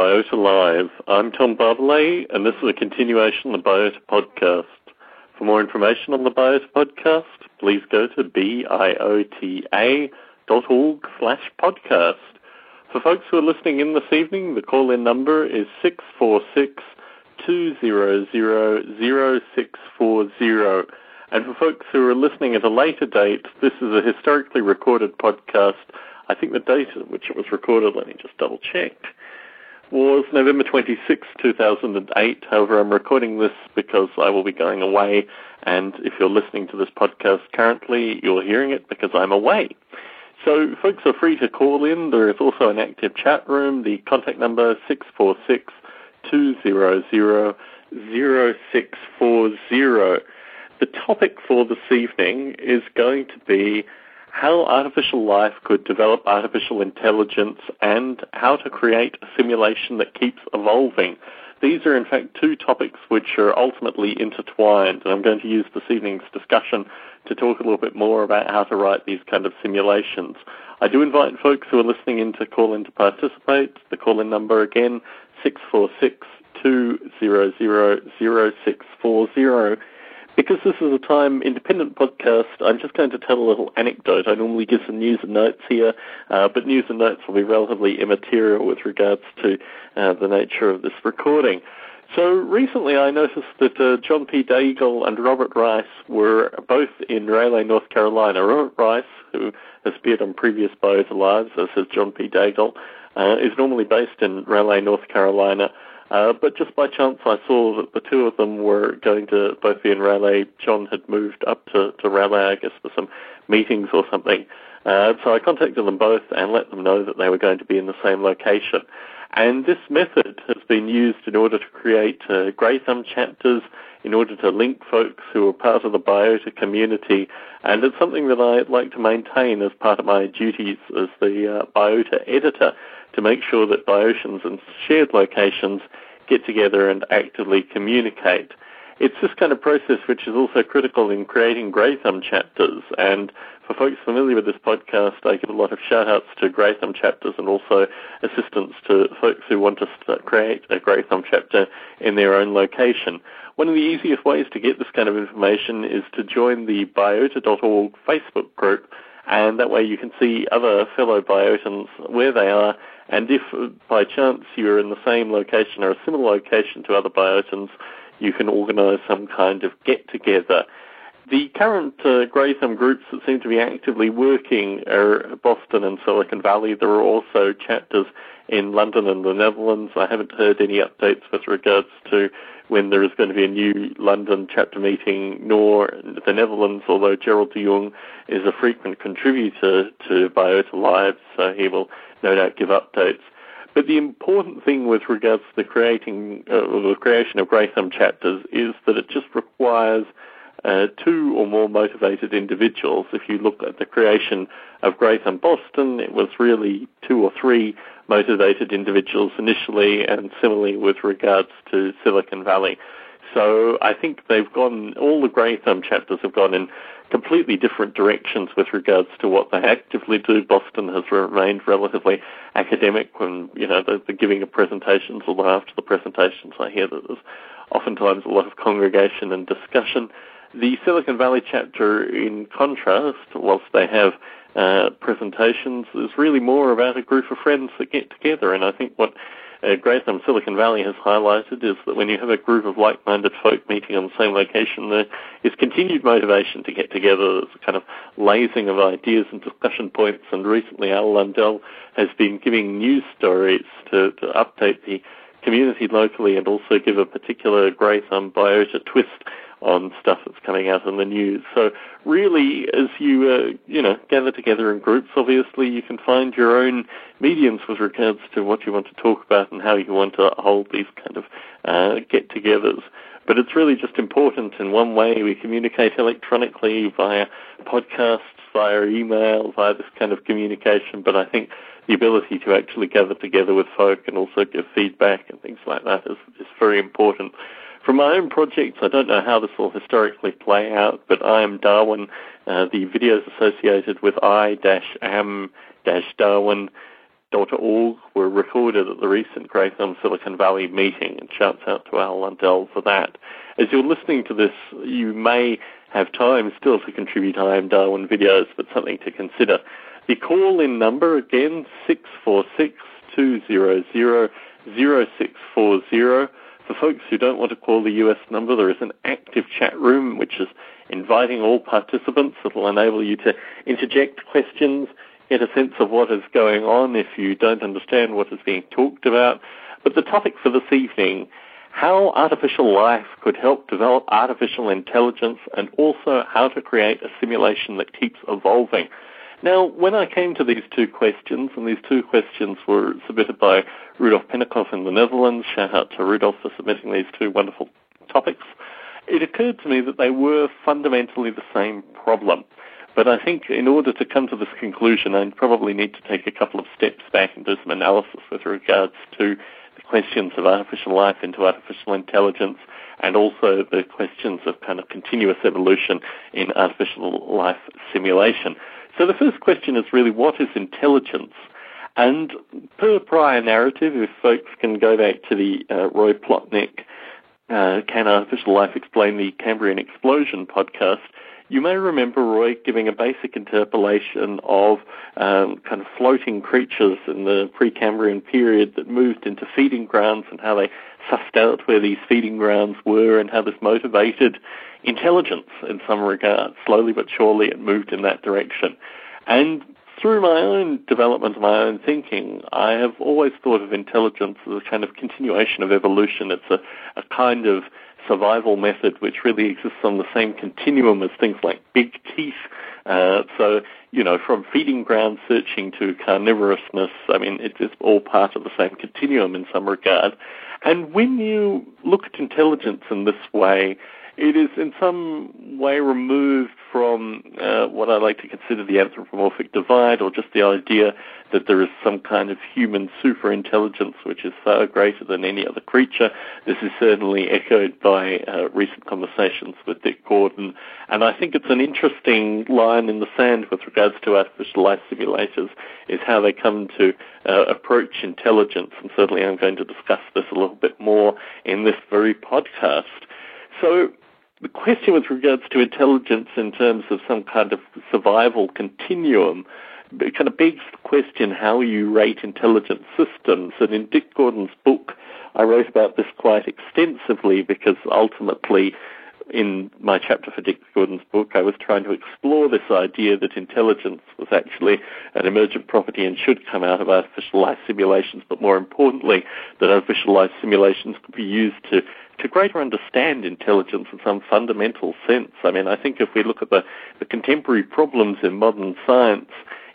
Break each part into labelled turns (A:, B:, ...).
A: Biota Live. I'm Tom Barbalet, and this is a continuation of the Biota podcast. For more information on the Biota podcast, please go to biota.org slash podcast. For folks who are listening in this evening, the call-in number is 646 200 0640. And for folks who are listening at a later date, this is a historically recorded podcast. I think the date at which it was recorded, let me just double check, was November 26, 2008. However, I'm recording this because I will be going away, and if you're listening to this podcast currently, you're hearing it because I'm away. So folks are free to call in. There is also an active chat room. The contact number is 646 200 0640. The topic for this evening is going to be how artificial life could develop artificial intelligence and how to create a simulation that keeps evolving. These are, in fact, two topics which are ultimately intertwined, and I'm going to use this evening's discussion to talk a little bit more about how to write these kind of simulations. I do invite folks who are listening in to call in to participate. The call-in number again, 646 200 0640. Because this is a time independent podcast, I'm just going to tell a little anecdote. I normally give some news and notes here, uh, but news and notes will be relatively immaterial with regards to uh, the nature of this recording. So recently I noticed that uh, John P. Daigle and Robert Rice were both in Raleigh, North Carolina. Robert Rice, who has appeared on previous Biota Lives, as has John P. Daigle, uh, is normally based in Raleigh, North Carolina. Uh, but just by chance, I saw that the two of them were going to both be in Raleigh. John had moved up to, to Raleigh, I guess, for some meetings or something. Uh, so I contacted them both and let them know that they were going to be in the same location. And this method has been used in order to create uh, Grey Thumb chapters, in order to link folks who are part of the biota community. And it's something that I'd like to maintain as part of my duties as the uh, biota editor to make sure that biotans and shared locations get together and actively communicate. It's this kind of process which is also critical in creating Grey Thumb chapters. And for folks familiar with this podcast, I give a lot of shout outs to Grey Thumb chapters and also assistance to folks who want to create a Grey Thumb chapter in their own location. One of the easiest ways to get this kind of information is to join the biota.org Facebook group, and that way you can see other fellow biotans where they are and if by chance you're in the same location or a similar location to other biotans, you can organize some kind of get together. The current uh, Grey Thumb groups that seem to be actively working are Boston and Silicon Valley. There are also chapters in London and the Netherlands. I haven't heard any updates with regards to when there is going to be a new London chapter meeting, nor the Netherlands, although Gerald de Jong is a frequent contributor to Biota Live, so he will no doubt give updates. But the important thing with regards to the creating uh, the creation of Grey Thumb chapters is that it just requires uh, two or more motivated individuals. If you look at the creation of Grey Thumb Boston, it was really two or three motivated individuals initially, and similarly with regards to Silicon Valley. So I think they've gone, all the Grey Thumb chapters have gone in completely different directions with regards to what they actively do. Boston has remained relatively academic when, you know, they're, they're giving presentations, although after the presentations I hear that there's oftentimes a lot of congregation and discussion. The Silicon Valley chapter, in contrast, whilst they have uh, presentations, is really more about a group of friends that get together. And I think what uh, Grey Thumb Silicon Valley has highlighted is that when you have a group of like-minded folk meeting on the same location, there is continued motivation to get together. There's a kind of lazing of ideas and discussion points. And recently, Al Lundell has been giving news stories to, to update the community locally and also give a particular Grey Thumb biota twist on stuff that's coming out in the news. So really, as you uh, you know gather together in groups, obviously you can find your own mediums with regards to what you want to talk about and how you want to hold these kind of uh, get-togethers. But it's really just important in one way we communicate electronically via podcasts, via email, via this kind of communication. But I think the ability to actually gather together with folk and also give feedback and things like that is, is very important. From my own projects, I don't know how this will historically play out, but I am Darwin. Uh, the videos associated with i-am-darwin.org were recorded at the recent Grey Thumb Silicon Valley meeting, and shouts out to Al Lundell for that. As you're listening to this, you may have time still to contribute I Am Darwin videos, but something to consider. The call-in number, again, 646-200-0640. For folks who don't want to call the US number, there is an active chat room which is inviting all participants It will enable you to interject questions, get a sense of what is going on if you don't understand what is being talked about. But the topic for this evening, how artificial life could help develop artificial intelligence and also how to create a simulation that keeps evolving. Now, when I came to these two questions, and these two questions were submitted by Rudolf Pennekoff in the Netherlands, shout out to Rudolf for submitting these two wonderful topics, it occurred to me that they were fundamentally the same problem. But I think in order to come to this conclusion, I probably need to take a couple of steps back and do some analysis with regards to the questions of artificial life into artificial intelligence and also the questions of kind of continuous evolution in artificial life simulation. So the first question is really what is intelligence? And per prior narrative, if folks can go back to the uh, Roy Plotnick uh, Can Artificial Life Explain the Cambrian Explosion podcast, you may remember Roy giving a basic interpolation of um, kind of floating creatures in the Precambrian period that moved into feeding grounds and how they sussed out where these feeding grounds were and how this motivated intelligence in some regard. Slowly but surely it moved in that direction. And through my own development, my own thinking, I have always thought of intelligence as a kind of continuation of evolution. It's a, a kind of survival method which really exists on the same continuum as things like big teeth. Uh, so, you know, from feeding ground searching to carnivorousness, I mean, it is all part of the same continuum in some regard. And when you look at intelligence in this way, it is in some way removed from uh, what I like to consider the anthropomorphic divide, or just the idea that there is some kind of human superintelligence which is far greater than any other creature. This is certainly echoed by uh, recent conversations with Dick Gordon, and I think it's an interesting line in the sand with regards to artificial life simulators, is how they come to uh, approach intelligence, and certainly I'm going to discuss this a little bit more in this very podcast. So the question with regards to intelligence in terms of some kind of survival continuum kind of begs the question how you rate intelligent systems. And in Dick Gordon's book, I wrote about this quite extensively because ultimately, in my chapter for Dick Gordon's book, I was trying to explore this idea that intelligence was actually an emergent property and should come out of artificial life simulations, but more importantly, that artificial life simulations could be used to to greater understand intelligence in some fundamental sense. I mean, I think if we look at the, the contemporary problems in modern science,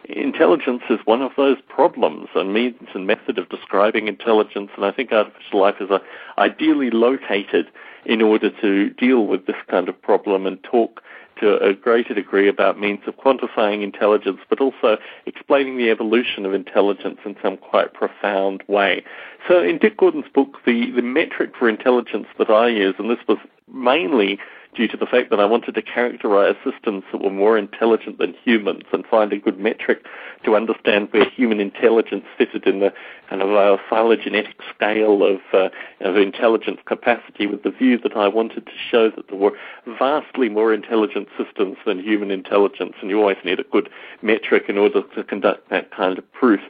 A: intelligence is one of those problems, and means and method of describing intelligence, and I think artificial life is a, ideally located in order to deal with this kind of problem and talk to a greater degree about means of quantifying intelligence, but also explaining the evolution of intelligence in some quite profound way. So in Dick Gordon's book, the, the metric for intelligence that I use, and this was mainly due to the fact that I wanted to characterize systems that were more intelligent than humans and find a good metric to understand where human intelligence fitted in the kind of uh, phylogenetic scale of, uh, of intelligence capacity with the view that I wanted to show that there were vastly more intelligent systems than human intelligence and you always need a good metric in order to conduct that kind of proof.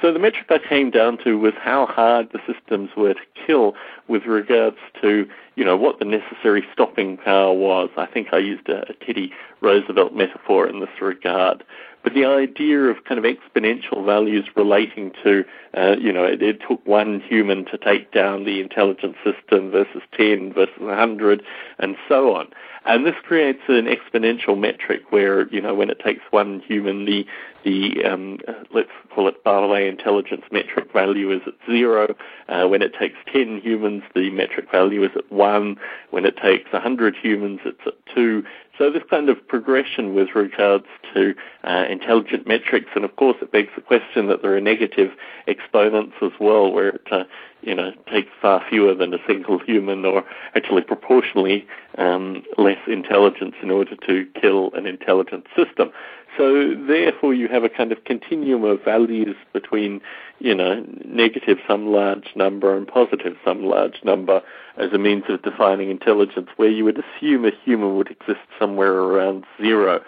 A: So the metric I came down to was how hard the systems were to kill with regards to, you know, what the necessary stopping power was. I think I used a, a Teddy Roosevelt metaphor in this regard. But the idea of kind of exponential values relating to, uh, you know, it, it, took one human to take down the intelligence system versus 10 versus 100 and so on. And this creates an exponential metric where, you know, when it takes one human, the, the um, let's call it Barlow intelligence metric value is at zero. Uh, when it takes 10 humans, the metric value is at one. When it takes 100 humans, it's at two. So this kind of progression with regards to uh, intelligent metrics, and of course it begs the question that there are negative exponents as well, where it uh, you know takes far fewer than a single human, or actually proportionally um, less intelligence in order to kill an intelligent system. So therefore, you have a kind of continuum of values between, you know, negative some large number and positive some large number as a means of defining intelligence, where you would assume a human would exist somewhere around zero.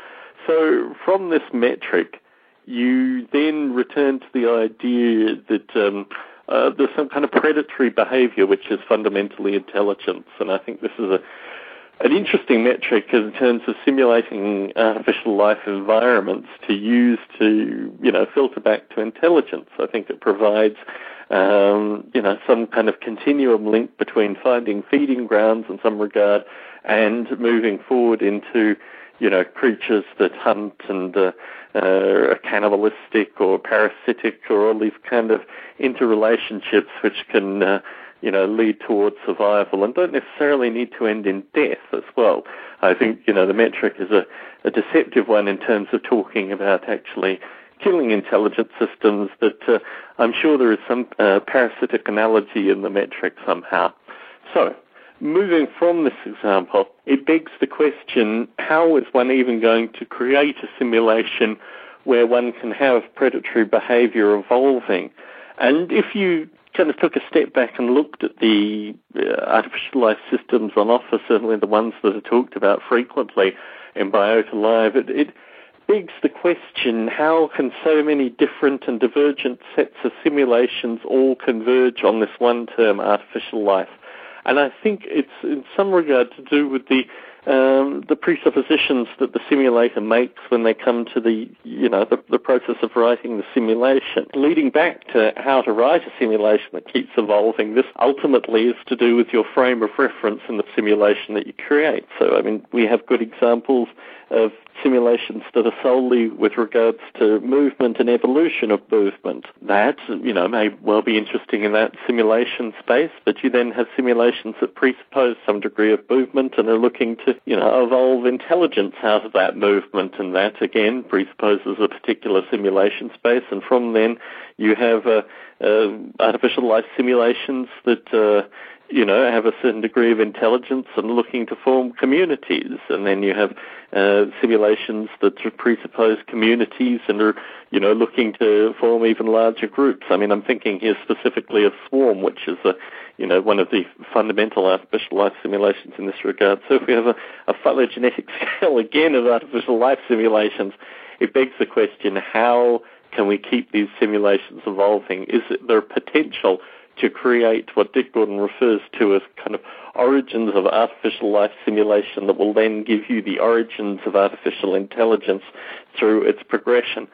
A: So from this metric, you then return to the idea that um, uh, there's some kind of predatory behavior which is fundamentally intelligence, and I think this is a an interesting metric in terms of simulating artificial life environments to use to, you know, filter back to intelligence. I think it provides, um, you know, some kind of continuum link between finding feeding grounds in some regard and moving forward into, you know, creatures that hunt and uh, uh, are cannibalistic or parasitic or all these kind of interrelationships which can uh, you know, lead towards survival and don't necessarily need to end in death as well. I think, you know, the metric is a, a deceptive one in terms of talking about actually killing intelligent systems, but uh, I'm sure there is some uh, parasitic analogy in the metric somehow. So, moving from this example, it begs the question, how is one even going to create a simulation where one can have predatory behavior evolving? And if you kind of took a step back and looked at the uh, artificial life systems on offer, certainly the ones that are talked about frequently in Biota Live, it, it begs the question, how can so many different and divergent sets of simulations all converge on this one term, artificial life? And I think it's in some regard to do with the um, the presuppositions that the simulator makes when they come to the, you know, the, the process of writing the simulation. Leading back to how to write a simulation that keeps evolving, this ultimately is to do with your frame of reference in the simulation that you create. So, I mean, we have good examples of simulations that are solely with regards to movement and evolution of movement. That, you know, may well be interesting in that simulation space, but you then have simulations that presuppose some degree of movement and are looking to, you know, evolve intelligence out of that movement, and that again presupposes a particular simulation space, and from then you have uh, uh, artificial life simulations that uh, you know, have a certain degree of intelligence and looking to form communities. And then you have uh, simulations that presuppose communities and are, you know, looking to form even larger groups. I mean, I'm thinking here specifically of Swarm, which is a, you know, one of the fundamental artificial life simulations in this regard. So if we have a, a phylogenetic scale again of artificial life simulations, it begs the question, how can we keep these simulations evolving? Is there potential to create what Dick Gordon refers to as kind of origins of artificial life simulation that will then give you the origins of artificial intelligence through its progression.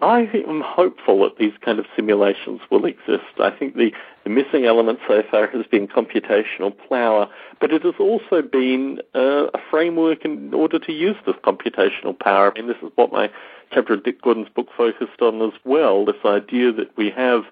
A: I am hopeful that these kind of simulations will exist. I think the, the missing element so far has been computational power, but it has also been uh, a framework in order to use this computational power. I mean, this is what my chapter of Dick Gordon's book focused on as well, this idea that we have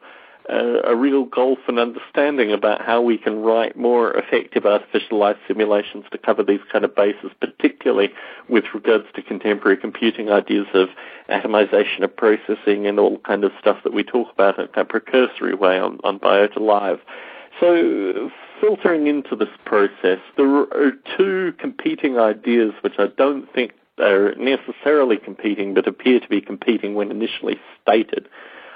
A: a, real gulf and understanding about how we can write more effective artificial life simulations to cover these kind of bases, particularly with regards to contemporary computing ideas of atomization of processing and all kind of stuff that we talk about in a precursory way on, on Biota Live. So, filtering into this process, there are two competing ideas which I don't think are necessarily competing, but appear to be competing when initially stated.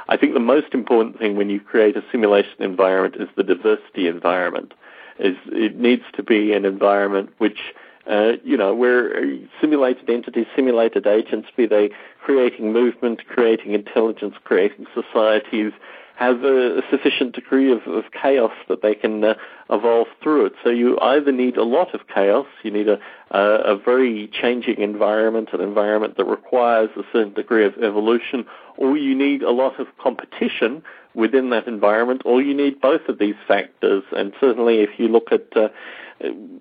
A: I think the most important thing when you create a simulation environment is the diversity environment. Is it needs to be an environment which uh, you know, where simulated entities, simulated agents, be they creating movement, creating intelligence, creating societies, have a, a sufficient degree of, of, chaos that they can uh, evolve through it. So you either need a lot of chaos, you need a, a, a very changing environment, an environment that requires a certain degree of evolution, or you need a lot of competition within that environment, or you need both of these factors. And certainly if you look at uh,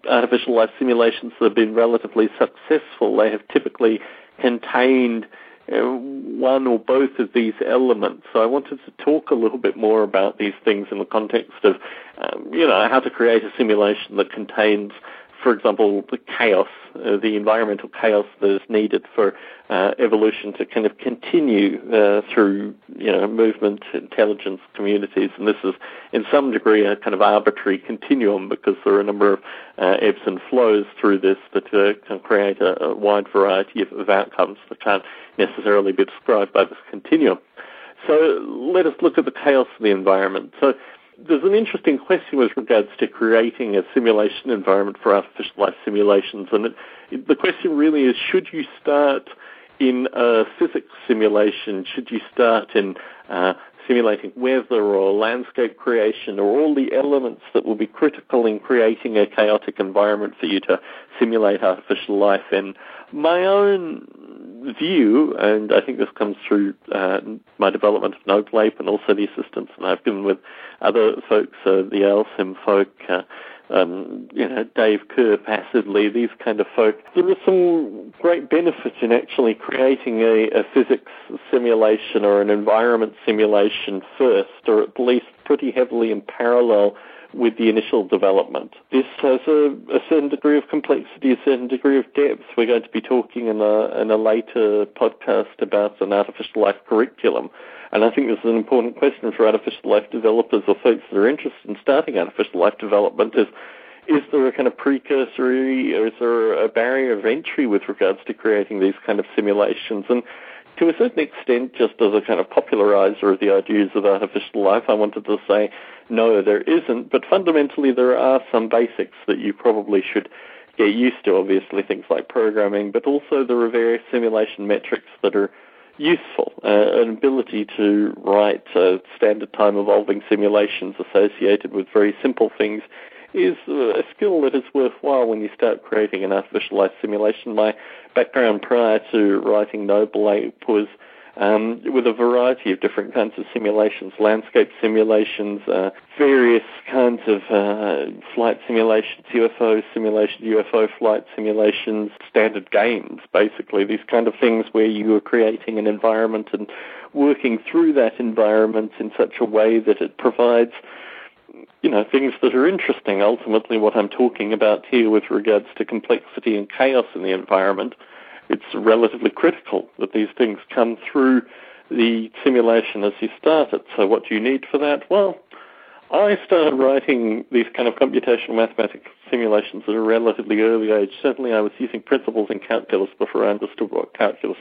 A: artificial life simulations that have been relatively successful, they have typically contained one or both of these elements. So I wanted to talk a little bit more about these things in the context of, um, you know, how to create a simulation that contains for example, the chaos, uh, the environmental chaos that is needed for uh, evolution to kind of continue uh, through, you know, movement, intelligence, communities, and this is in some degree a kind of arbitrary continuum because there are a number of uh, ebbs and flows through this that uh, can create a, a wide variety of, of outcomes that can't necessarily be described by this continuum. So let us look at the chaos of the environment. So there's an interesting question with regards to creating a simulation environment for artificial life simulations, and it, it, the question really is: Should you start in a physics simulation? Should you start in uh, simulating weather or landscape creation or all the elements that will be critical in creating a chaotic environment for you to simulate artificial life in? My own view, and I think this comes through uh, my development of Noble Ape and also the assistance that I've given with other folks, uh, the ALSIM folk, uh, um, you know, Dave Kerr, Passively, these kind of folk. There is some great benefit in actually creating a, a physics simulation or an environment simulation first, or at least pretty heavily in parallel with the initial development. This has a, a, certain degree of complexity, a certain degree of depth. We're going to be talking in a, in a later podcast about an artificial life curriculum. And I think this is an important question for artificial life developers or folks that are interested in starting artificial life development is, is there a kind of precursory or is there a barrier of entry with regards to creating these kind of simulations? And to a certain extent, just as a kind of popularizer of the ideas of artificial life, I wanted to say, no, there isn't, but fundamentally there are some basics that you probably should get used to, obviously, things like programming, but also there are various simulation metrics that are useful. Uh, an ability to write uh, standard time evolving simulations associated with very simple things is a skill that is worthwhile when you start creating an artificial life simulation. My background prior to writing Noble Ape was um, with a variety of different kinds of simulations, landscape simulations, uh, various kinds of uh, flight simulations, UFO simulations, UFO flight simulations, standard games, basically, these kind of things where you are creating an environment and working through that environment in such a way that it provides you know, things that are interesting. Ultimately, what I'm talking about here with regards to complexity and chaos in the environment, it's relatively critical that these things come through the simulation as you start it. So what do you need for that? Well, I started writing these kind of computational mathematics simulations at a relatively early age. Certainly I was using principles in calculus before I understood what calculus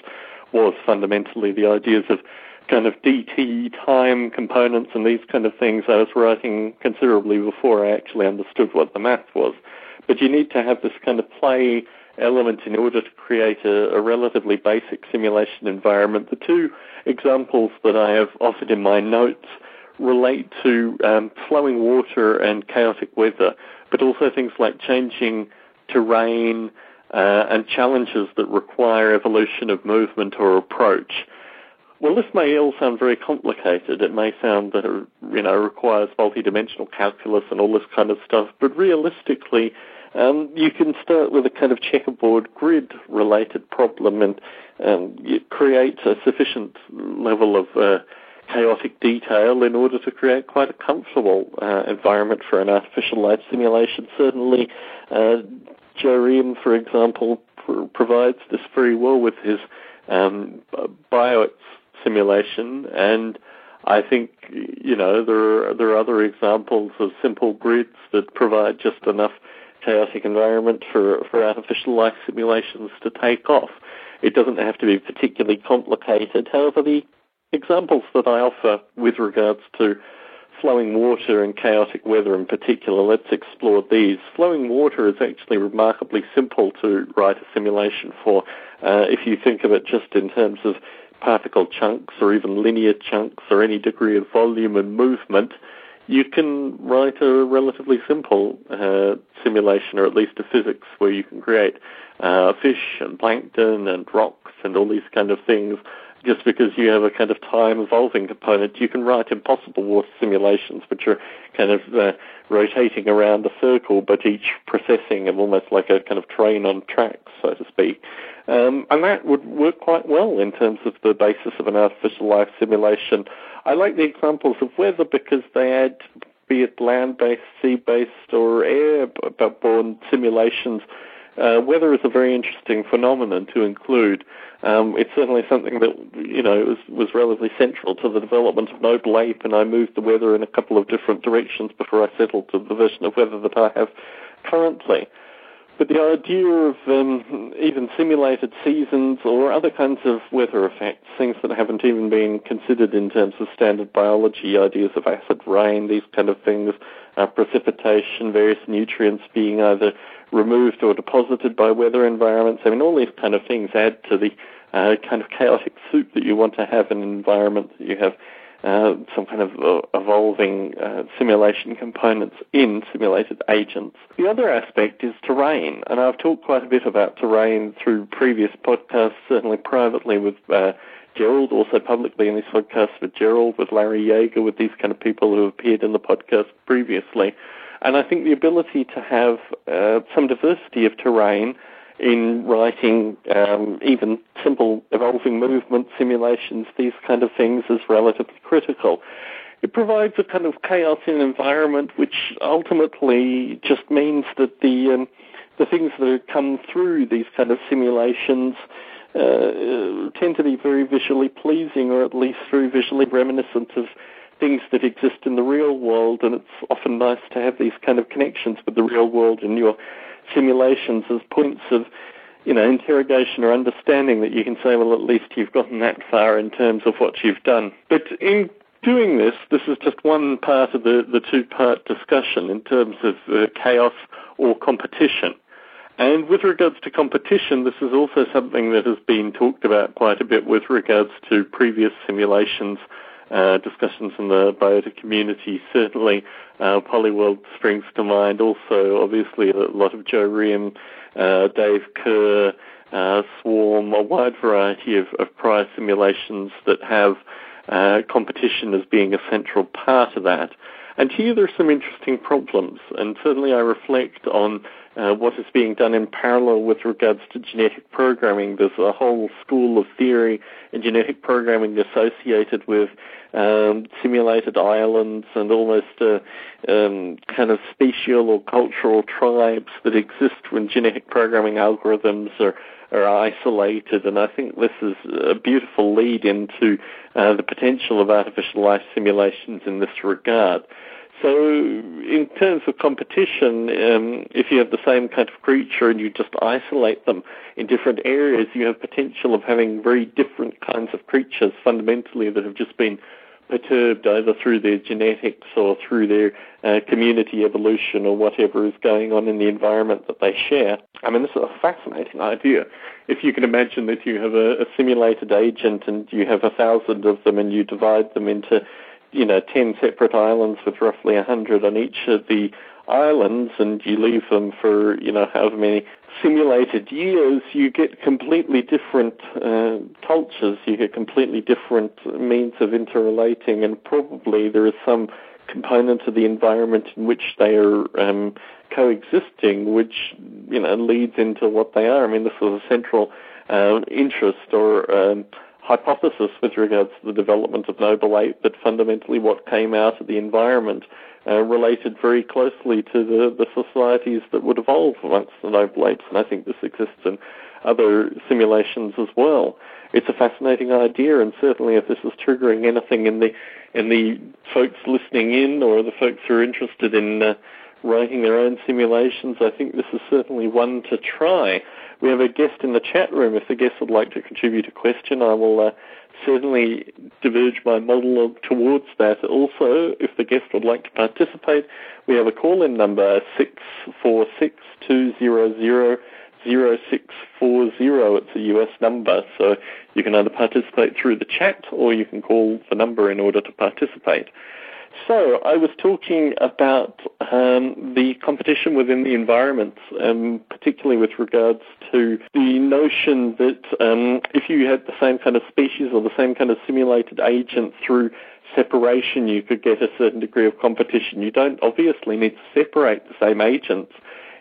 A: was fundamentally, the ideas of kind of DT time components and these kind of things I was writing considerably before I actually understood what the math was. But you need to have this kind of play element in order to create a, a relatively basic simulation environment. The two examples that I have offered in my notes relate to um, flowing water and chaotic weather, but also things like changing terrain uh, and challenges that require evolution of movement or approach. Well, this may all sound very complicated. It may sound that it you know requires multidimensional calculus and all this kind of stuff, but realistically, um, you can start with a kind of checkerboard grid-related problem and um, create a sufficient level of uh, chaotic detail in order to create quite a comfortable uh, environment for an artificial life simulation. Certainly, uh, Joe for example, pr- provides this very well with his um, bio simulation, and I think you know there are, there are other examples of simple grids that provide just enough chaotic environment for for artificial life simulations to take off. It doesn't have to be particularly complicated. However, the examples that I offer with regards to flowing water and chaotic weather in particular, let's explore these. Flowing water is actually remarkably simple to write a simulation for. Uh, if you think of it just in terms of particle chunks or even linear chunks or any degree of volume and movement, you can write a relatively simple uh, simulation, or at least a physics, where you can create uh, fish and plankton and rocks and all these kind of things. Just because you have a kind of time evolving component, you can write impossible water simulations, which are kind of uh, rotating around a circle, but each processing of almost like a kind of train on tracks, so to speak. Um, and that would work quite well in terms of the basis of an artificial life simulation. I like the examples of weather because they add be it land-based, sea-based, or air-borne simulations, uh, weather is a very interesting phenomenon to include. Um, it's certainly something that you know was, was relatively central to the development of Noble Ape, and I moved the weather in a couple of different directions before I settled to the version of weather that I have currently. But the idea of um, even simulated seasons or other kinds of weather effects, things that haven't even been considered in terms of standard biology, ideas of acid rain, these kind of things, uh, precipitation, various nutrients being either removed or deposited by weather environments. I mean, all these kind of things add to the uh, kind of chaotic soup that you want to have in an environment that you have uh, some kind of uh, evolving uh, simulation components in simulated agents. The other aspect is terrain, and I've talked quite a bit about terrain through previous podcasts, certainly privately with uh, Gerald, also publicly in these podcasts with Gerald, with Larry Yeager, with these kind of people who appeared in the podcast previously. And I think the ability to have uh, some diversity of terrain in writing um, even simple evolving movement simulations, these kind of things, is relatively critical. It provides a kind of chaos in environment, which ultimately just means that the um, the things that come through these kind of simulations uh, tend to be very visually pleasing, or at least very visually reminiscent of things that exist in the real world. And it's often nice to have these kind of connections with the real world in your simulations as points of you know, interrogation or understanding that you can say, well, at least you've gotten that far in terms of what you've done. But in doing this, this is just one part of the, the two-part discussion in terms of uh, chaos or competition. And with regards to competition, this is also something that has been talked about quite a bit with regards to previous simulations, uh, discussions in the biota community. Certainly, uh, Polyworld springs to mind. Also, obviously, a lot of Joe Rehm, uh, Dave Kerr, uh, Swarm, a wide variety of, of prior simulations that have uh, competition as being a central part of that. And here there are some interesting problems, and certainly I reflect on uh, what is being done in parallel with regards to genetic programming. There's a whole school of theory in genetic programming associated with um, simulated islands and almost uh, um, kind of special or cultural tribes that exist when genetic programming algorithms are are isolated, and I think this is a beautiful lead into uh, the potential of artificial life simulations in this regard. So, in terms of competition, um, if you have the same kind of creature and you just isolate them in different areas, you have potential of having very different kinds of creatures fundamentally that have just been perturbed either through their genetics or through their uh, community evolution or whatever is going on in the environment that they share. I mean, this is a fascinating idea. If you can imagine that you have a, a simulated agent and you have a thousand of them and you divide them into you know, 10 separate islands with roughly 100 on each of the islands and you leave them for, you know, however many simulated years, you get completely different uh, cultures, you get completely different means of interrelating, and probably there is some component of the environment in which they are um, coexisting, which, you know, leads into what they are. I mean, this is a central uh, interest or um, hypothesis with regards to the development of Noble that fundamentally what came out of the environment uh, related very closely to the, the societies that would evolve amongst the Noble Apes, and I think this exists in other simulations as well. It's a fascinating idea, and certainly if this is triggering anything in the in the folks listening in or the folks who are interested in uh, writing their own simulations, I think this is certainly one to try. We have a guest in the chat room. If the guest would like to contribute a question, I will uh, certainly diverge my monologue towards that. Also, if the guest would like to participate, we have a call-in number, 646-200-0640. It's a US number, so you can either participate through the chat or you can call the number in order to participate. So I was talking about um, the competition within the environment, um, particularly with regards to the notion that um, if you had the same kind of species or the same kind of simulated agent through separation, you could get a certain degree of competition. You don't obviously need to separate the same agents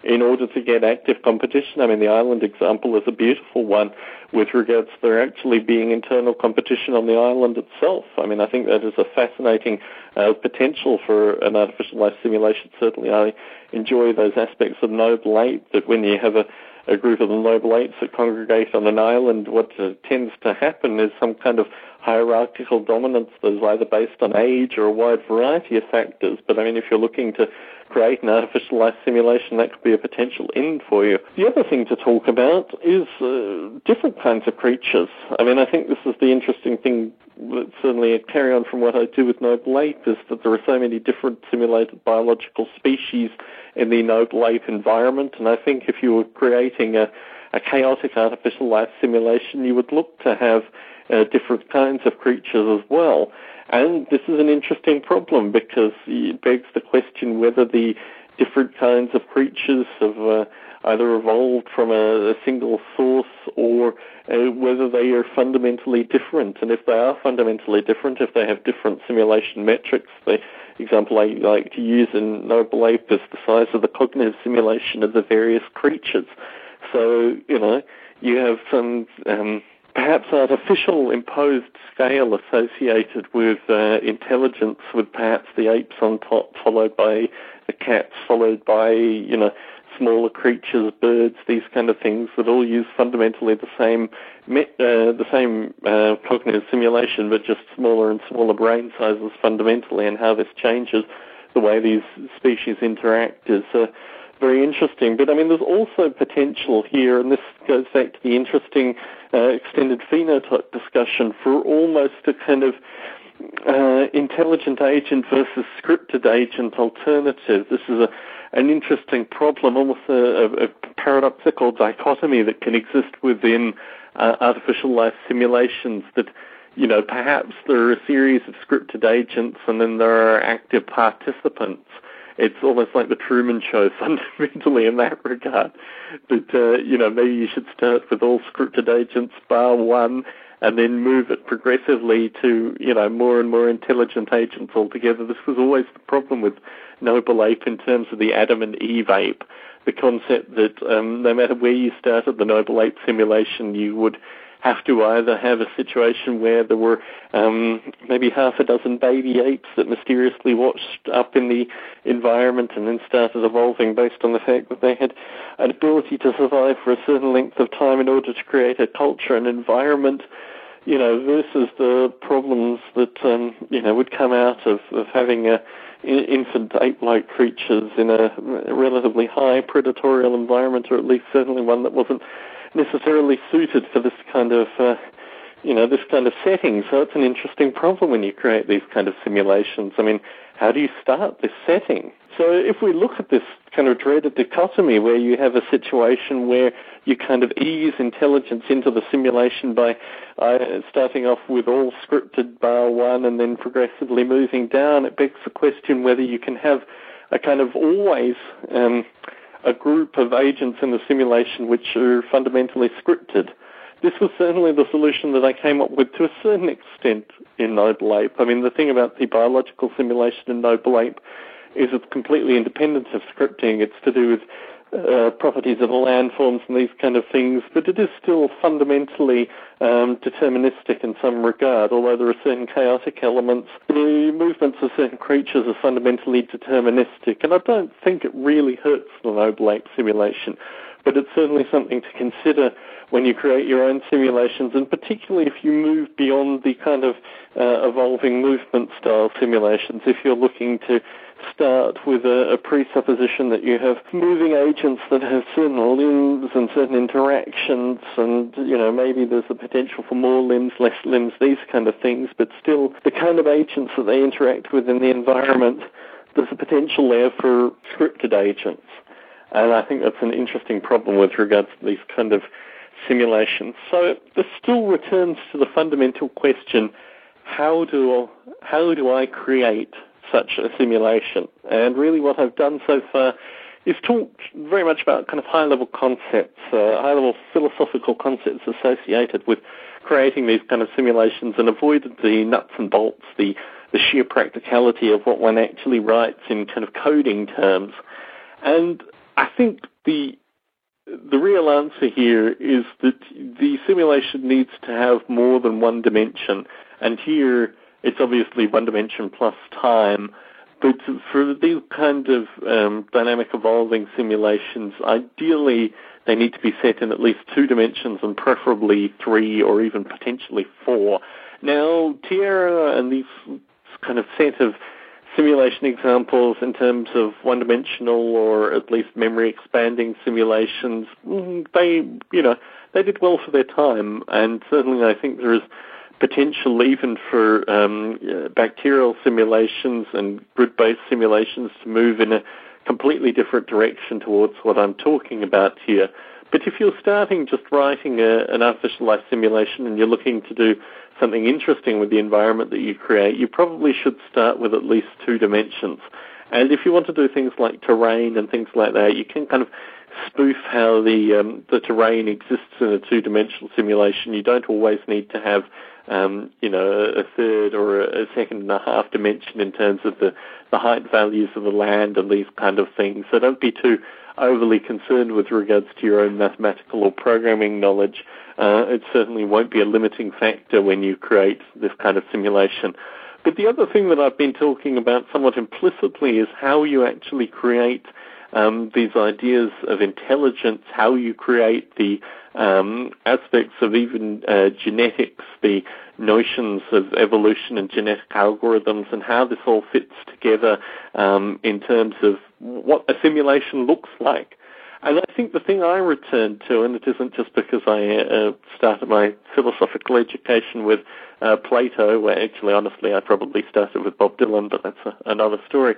A: in order to get active competition. I mean, the island example is a beautiful one with regards to there actually being internal competition on the island itself. I mean, I think that is a fascinating uh, potential for an artificial life simulation. Certainly, I enjoy those aspects of Noble Ape that when you have a a group of the noble apes that congregate on an island, what uh, tends to happen is some kind of hierarchical dominance that is either based on age or a wide variety of factors. But I mean, if you're looking to create an artificial life simulation, that could be a potential end for you. The other thing to talk about is uh, different kinds of creatures. I mean, I think this is the interesting thing that certainly a carry on from what I do with Noble Ape is that there are so many different simulated biological species in the Noble Ape environment, and I think if you were creating a, a chaotic artificial life simulation, you would look to have uh, different kinds of creatures as well. And this is an interesting problem because it begs the question whether the different kinds of creatures have uh, either evolved from a, a single source or uh, whether they are fundamentally different. And if they are fundamentally different, if they have different simulation metrics, the example I like to use in Noble Ape is the size of the cognitive simulation of the various creatures. So, you know, you have some um, perhaps artificial imposed scale associated with uh, intelligence, with perhaps the apes on top, followed by the cats, followed by, you know, smaller creatures, birds, these kind of things that all use fundamentally the same uh, the same uh, cognitive simulation, but just smaller and smaller brain sizes fundamentally, and how this changes the way these species interact is uh, very interesting. But I mean, there's also potential here, and this goes back to the interesting uh, extended phenotype discussion for almost a kind of uh, intelligent agent versus scripted agent alternative. This is a an interesting problem, almost a, a, paradoxical dichotomy that can exist within uh, artificial life simulations that you know, perhaps there are a series of scripted agents and then there are active participants. It's almost like the Truman Show fundamentally in that regard. But, uh, you know, maybe you should start with all scripted agents bar one and then move it progressively to, you know, more and more intelligent agents altogether. This was always the problem with Noble Ape in terms of the Adam and Eve ape. The concept that um, no matter where you started the Noble Ape simulation, you would have to either have a situation where there were um, maybe half a dozen baby apes that mysteriously washed up in the environment and then started evolving based on the fact that they had an ability to survive for a certain length of time in order to create a culture and environment you know, versus the problems that um, you know would come out of, of having a infant ape-like creatures in a relatively high predatorial environment, or at least certainly one that wasn't necessarily suited for this kind of uh, you know this kind of setting. So it's an interesting problem when you create these kind of simulations. I mean, how do you start this setting? So if we look at this kind of dreaded dichotomy where you have a situation where you kind of ease intelligence into the simulation by uh, starting off with all scripted bar one and then progressively moving down, it begs the question whether you can have a kind of always um, a group of agents in the simulation which are fundamentally scripted. This was certainly the solution that I came up with to a certain extent in Noble Ape. I mean, the thing about the biological simulation in Noble Ape is it's completely independent of scripting. It's to do with uh, properties of the landforms and these kind of things, but it is still fundamentally um, deterministic in some regard, although there are certain chaotic elements. The movements of certain creatures are fundamentally deterministic, and I don't think it really hurts the Noble Ape simulation, but it's certainly something to consider when you create your own simulations, and particularly if you move beyond the kind of uh, evolving movement style simulations, if you're looking to start with a, a, presupposition that you have moving agents that have certain limbs and certain interactions, and you know maybe there's the potential for more limbs, less limbs, these kind of things. But still, the kind of agents that they interact with in the environment, there's a potential there for scripted agents, and I think that's an interesting problem with regards to these kind of simulations. So this still returns to the fundamental question: how do how do I create such a simulation. And really what I've done so far is talked very much about kind of high level concepts, uh, high level philosophical concepts associated with creating these kind of simulations and avoided the nuts and bolts, the, the sheer practicality of what one actually writes in kind of coding terms. And I think the the real answer here is that the simulation needs to have more than one dimension, and here it's obviously one dimension plus time. But for these kind of um, dynamic evolving simulations, ideally they need to be set in at least two dimensions and preferably three or even potentially four. Now, Tierra and these kind of set of simulation examples in terms of one-dimensional or at least memory expanding simulations, mm, they, you know, they did well for their time, and certainly I think there is potential even for um, bacterial simulations and grid-based simulations to move in a completely different direction towards what I'm talking about here. But if you're starting just writing a, an artificial life simulation and you're looking to do something interesting with the environment that you create, you probably should start with at least two dimensions. And if you want to do things like terrain and things like that, you can kind of spoof how the um, the terrain exists in a two-dimensional simulation. You don't always need to have um, you know a third or a second and a half dimension in terms of the the height values of the land and these kind of things. So don't be too overly concerned with regards to your own mathematical or programming knowledge. Uh, it certainly won't be a limiting factor when you create this kind of simulation. But the other thing that I've been talking about somewhat implicitly is how you actually create um, these ideas of intelligence, how you create the um, aspects of even uh, genetics, the notions of evolution and genetic algorithms, and how this all fits together um, in terms of what a simulation looks like. And I think the thing I return to, and it isn't just because I uh, started my philosophical education with uh, Plato, where actually, honestly, I probably started with Bob Dylan, but that's a, another story.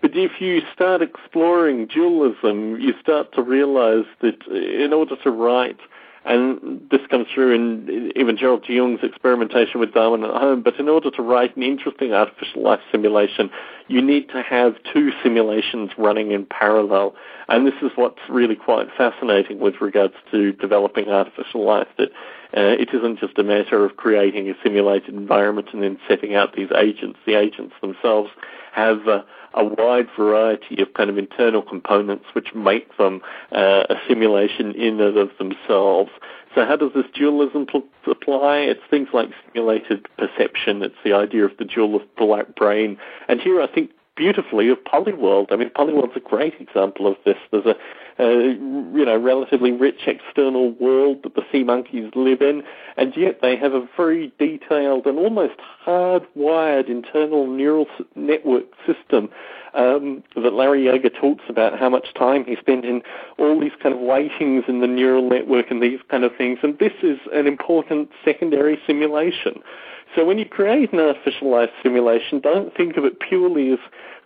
A: But if you start exploring dualism, you start to realize that in order to write and this comes through in even Gerald de Jong's experimentation with Darwin at home. But in order to write an interesting artificial life simulation, you need to have two simulations running in parallel. And this is what's really quite fascinating with regards to developing artificial life, that uh, it isn't just a matter of creating a simulated environment and then setting out these agents. The agents themselves have uh, a wide variety of kind of internal components which make them uh, a simulation in and of themselves. So how does this dualism pl- apply? It's things like simulated perception. It's the idea of the dual of black brain. And here I think beautifully of Polyworld. I mean, Polyworld's a great example of this. There's a, a, you know relatively rich external world that the sea monkeys live in, and yet they have a very detailed and almost hardwired internal neural network system um, that Larry Yeager talks about how much time he spent in all these kind of weightings in the neural network and these kind of things. And this is an important secondary simulation. So when you create an artificial life simulation, don't think of it purely as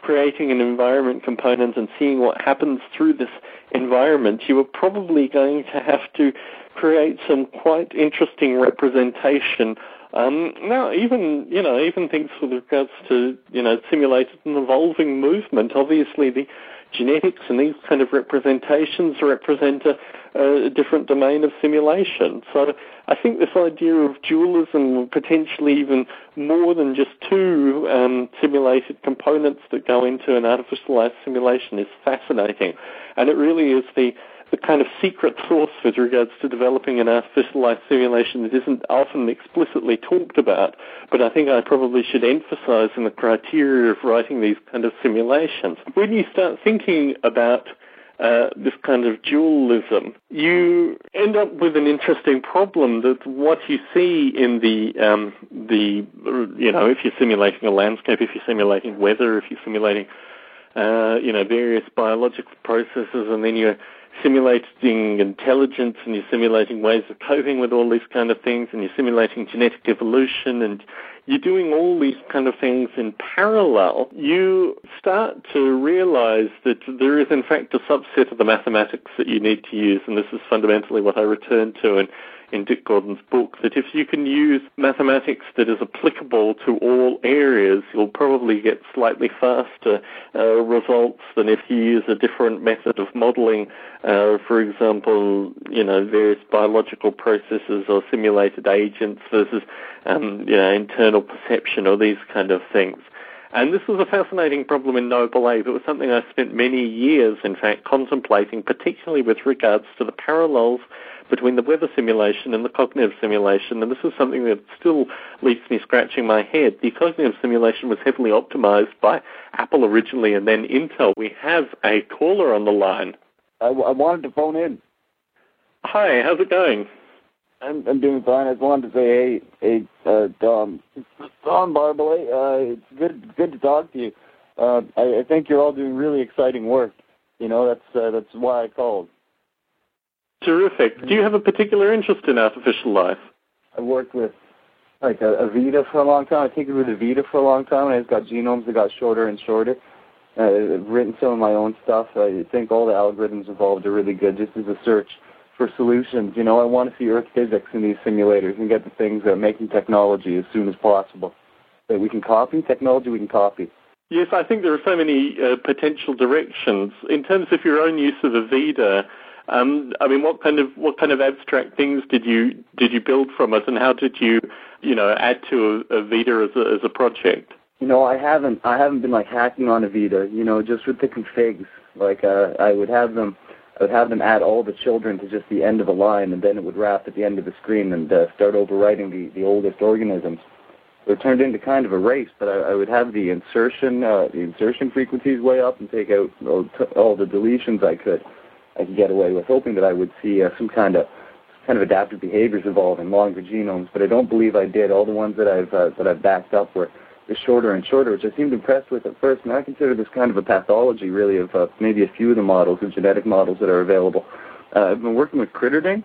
A: creating an environment component and seeing what happens through this environment. You are probably going to have to create some quite interesting representation um, now, even you know, even things with regards to you know simulated and evolving movement. Obviously, the genetics and these kind of representations represent a, a different domain of simulation. So, I think this idea of dualism, potentially even more than just two um, simulated components that go into an artificial life simulation, is fascinating, and it really is the the kind of secret sauce with regards to developing an artificial life simulation that isn't often explicitly talked about, but I think I probably should emphasize in the criteria of writing these kind of simulations. When you start thinking about uh, this kind of dualism, you end up with an interesting problem that what you see in the um, the you know if you're simulating a landscape, if you're simulating weather, if you're simulating uh, you know various biological processes, and then you're simulating intelligence and you're simulating ways of coping with all these kind of things and you're simulating genetic evolution and you're doing all these kind of things in parallel, you start to realize that there is in fact a subset of the mathematics that you need to use and this is fundamentally what I return to and in Dick Gordon's book that if you can use mathematics that is applicable to all areas, you'll probably get slightly faster uh, results than if you use a different method of modeling, uh, for example, you know, various biological processes or simulated agents versus, um, you know, internal perception or these kind of things. And this was a fascinating problem in Noble Ape. It was something I spent many years, in fact, contemplating, particularly with regards to the parallels between the weather simulation and the cognitive simulation. And this is something that still leaves me scratching my head. The cognitive simulation was heavily optimized by Apple originally and then Intel. We have a caller on the line.
B: I, I wanted to phone in.
A: Hi, how's it going?
B: I'm I'm doing fine. I just wanted to say, hey, hey, uh, Dom, Tom Barbalet, uh, it's good good to talk to you. Uh, I, I think you're all doing really exciting work. You know, that's uh, that's why I called.
A: Terrific. Do you have a particular interest in artificial life?
B: I worked with like a, Avida for a long time. I tinkered with Avida for a long time, and I just got genomes that got shorter and shorter. Uh, I've written some of my own stuff. I think all the algorithms involved are really good, just as a search for solutions. You know, I want to see Earth physics in these simulators and get the things that are making technology as soon as possible that we can copy. Technology we can copy.
A: Yes, I think there are so many uh, potential directions in terms of your own use of Avida. Um, I mean, what kind of what kind of abstract things did you did you build from it, and how did you, you know, add to Avida as a, as a project?
B: You know, I haven't I haven't been like hacking on Avida. You know, just with the configs. Like uh, I would have them I would have them add all the children to just the end of a line, and then it would wrap at the end of the screen and uh, start overwriting the, the oldest organisms. So it turned into kind of a race, but I, I would have the insertion uh, the insertion frequencies way up and take out all, all the deletions I could I could get away with, hoping that I would see uh, some kind of kind of adaptive behaviors evolve in longer genomes. But I don't believe I did. All the ones that I've uh, that I've backed up were shorter and shorter, which I seemed impressed with at first. And I consider this kind of a pathology, really, of uh, maybe a few of the models, the genetic models that are available. Uh, I've been working with Critterding,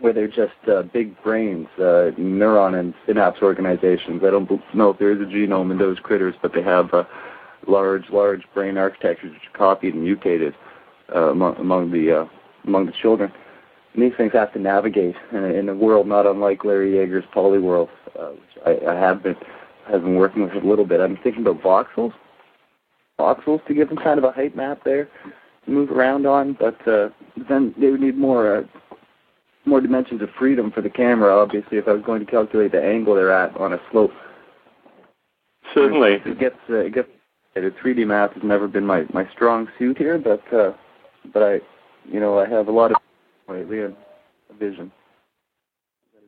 B: where they're just uh, big brains, uh, neuron and synapse organizations. I don't know if there is a genome in those critters, but they have uh, large, large brain architectures which are copied and mutated uh, among, among the uh, among the children. And these things have to navigate in a, in a world not unlike Larry Yeager's Polyworld, uh, which I, I have been have been working with it a little bit. I'm thinking about voxels, voxels to give them kind of a height map there to move around on, but uh, then they would need more uh, more dimensions of freedom for the camera. Obviously, if I was going to calculate the angle they're at on a slope.
A: Certainly,
B: it gets uh, it gets. The 3D math has never been my my strong suit here, but uh, but I, you know, I have a lot of lately a vision.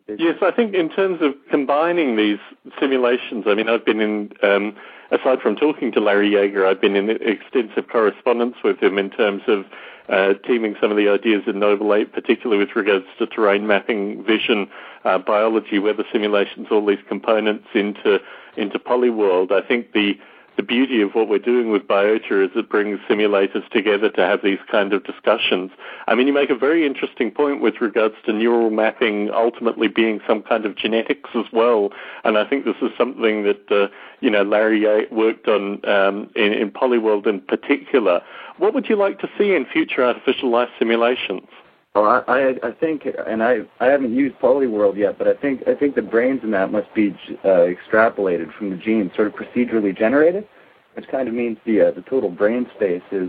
A: Yes, I think in terms of combining these simulations, I mean, I've been in, um, aside from talking to Larry Yeager, I've been in extensive correspondence with him in terms of uh, teaming some of the ideas in Noble Ape, particularly with regards to terrain mapping, vision, uh, biology, weather simulations, all these components into into Polyworld. I think the the beauty of what we're doing with Biota is it brings simulators together to have these kind of discussions. I mean, you make a very interesting point with regards to neural mapping ultimately being some kind of genetics as well. And I think this is something that, uh, you know, Larry worked on um, in, in Polyworld in particular. What would you like to see in future artificial life simulations?
B: Well, I, I think, and I, I haven't used Polyworld yet, but I think, I think the brains in that must be uh, extrapolated from the genes, sort of procedurally generated, which kind of means the, uh, the total brain space is,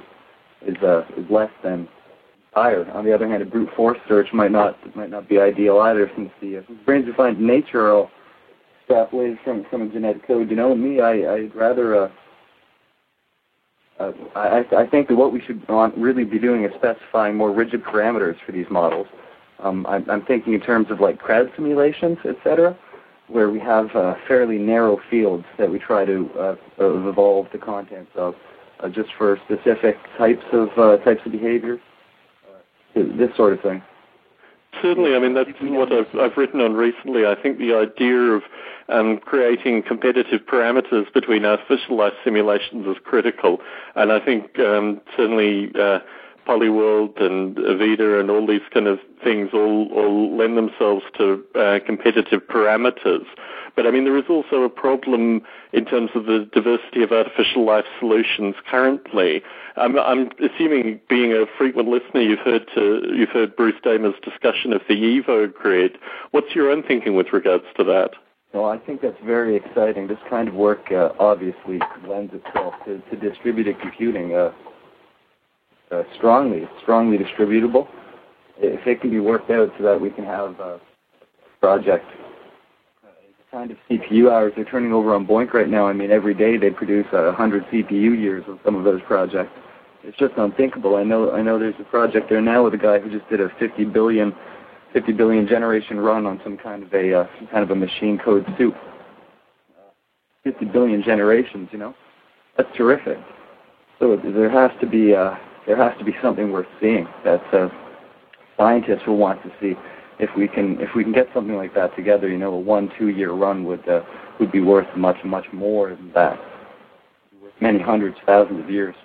B: is, uh, is less than higher. On the other hand, a brute force search might not, might not be ideal either, since the, uh, brains in nature are all extrapolated from, from a genetic code. You know, me, I, I'd rather, uh, uh, I, I think that what we should want, really be doing is specifying more rigid parameters for these models. Um, I'm, I'm, thinking in terms of like CRAD simulations, etc., where we have uh, fairly narrow fields that we try to uh, evolve the contents of, uh, just for specific types of uh, types of behavior, this sort of thing.
A: Certainly, I mean that's what I've, I've written on recently. I think the idea of um, creating competitive parameters between artificial life simulations is critical, and I think um, certainly uh, Polyworld and Avida and all these kind of things all, all lend themselves to uh, competitive parameters. But I mean, there is also a problem in terms of the diversity of artificial life solutions currently. I'm, I'm assuming, being a frequent listener, you've heard to, you've heard Bruce Damer's discussion of the Evo grid. What's your own thinking with regards to that?
B: Well, I think that's very exciting. This kind of work uh, obviously lends itself to, to distributed computing uh, uh, strongly, strongly distributable. If it can be worked out so that we can have a project kind of CPU hours they're turning over on BOINC right now. I mean, every day they produce uh, hundred CPU years on some of those projects. It's just unthinkable. I know. I know. There's a project there now with a guy who just did a 50 billion, 50 billion generation run on some kind of a uh, some kind of a machine code soup. Uh, 50 billion generations. You know, that's terrific. So there has to be uh, there has to be something worth seeing that uh, scientists will want to see. If we can if we can get something like that together, you know, a one two year run would uh, would be worth much much more than that, many hundreds thousands of years.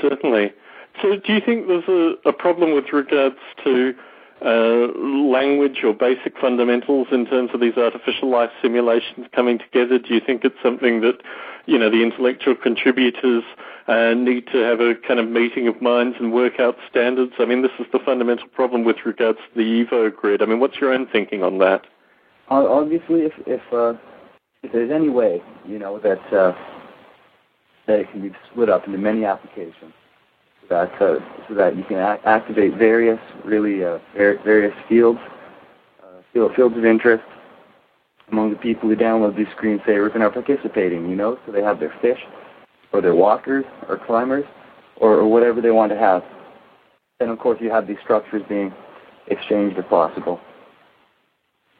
A: Certainly. So, do you think there's a, a problem with regards to uh, language or basic fundamentals in terms of these artificial life simulations coming together? Do you think it's something that you know the intellectual contributors uh, need to have a kind of meeting of minds and work out standards? I mean, this is the fundamental problem with regards to the Evo grid. I mean, what's your own thinking on that?
B: Obviously, if if, uh, if there's any way, you know, that uh, that it can be split up into many applications, so that uh, so that you can a- activate various really uh, various fields, uh, fields of interest among the people who download these screensavers and are participating, you know, so they have their fish, or their walkers, or climbers, or, or whatever they want to have. Then, of course, you have these structures being exchanged if possible.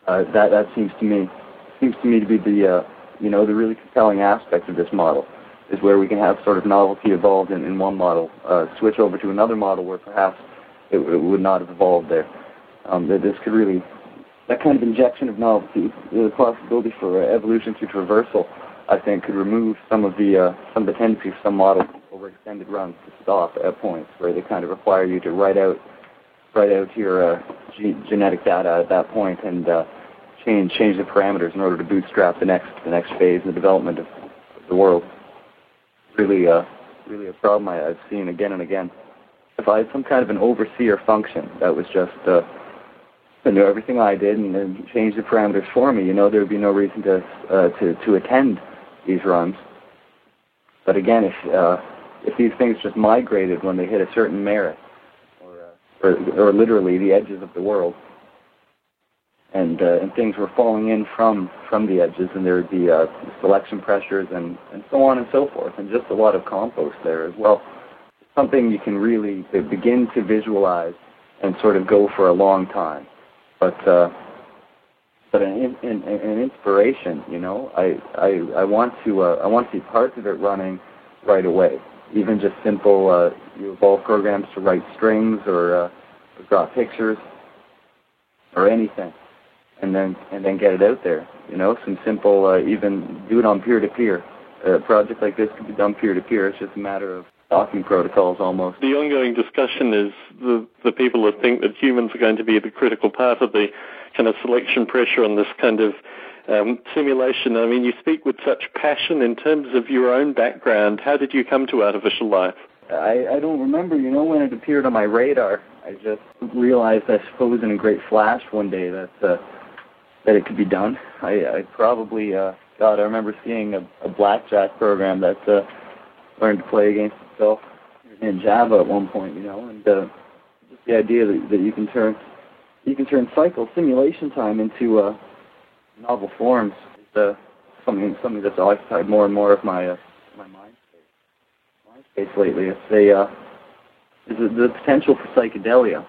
B: Uh, that that seems to me seems to me to be the uh, you know the really compelling aspect of this model is where we can have sort of novelty evolved in, in one model, uh, switch over to another model where perhaps it, it would not have evolved there. Um, this could really that kind of injection of novelty, the possibility for uh, evolution through traversal, I think, could remove some of the uh, some of the tendency of some models over extended runs to stop at points where they kind of require you to write out write out your uh, ge- genetic data at that point and uh, change change the parameters in order to bootstrap the next the next phase in the development of, the world. Really, uh, really a problem I, I've seen again and again. If I had some kind of an overseer function that was just uh, and knew everything I did and, and changed the parameters for me, you know, there would be no reason to uh, to to attend these runs. But again, if uh, if these things just migrated when they hit a certain merit, or uh, or, or literally the edges of the world, and uh, and things were falling in from from the edges, and there would be uh, selection pressures and and so on and so forth, and just a lot of compost there as well. Something you can really begin to visualize and sort of go for a long time but uh, but an, an, an inspiration. You know, I I I want to uh, I want to see parts of it running right away. Even just simple uh, evolve programs to write strings or, uh, draw pictures or anything, and then and then get it out there. You know, some simple uh, even do it on peer to peer. A project like this could be done peer to peer. It's just a matter of docking protocols almost.
A: The ongoing discussion is the, the people that think that humans are going to be the critical part of the kind of selection pressure on this kind of um, simulation. I mean, you speak with such passion in terms of your own background. How did you come to artificial life?
B: I, I don't remember, you know, when it appeared on my radar. I just realized, I suppose, in a great flash one day that uh, that it could be done. I, I probably, uh, God, I remember seeing a, a blackjack program that uh, learned to play against itself in Java at one point, you know, and uh, just the idea that, that you can turn you can turn cycle simulation time into uh, novel forms is uh, something something that's occupied more and more of my uh, my mind space. Mind space lately. It's a uh, is a, the potential for psychedelia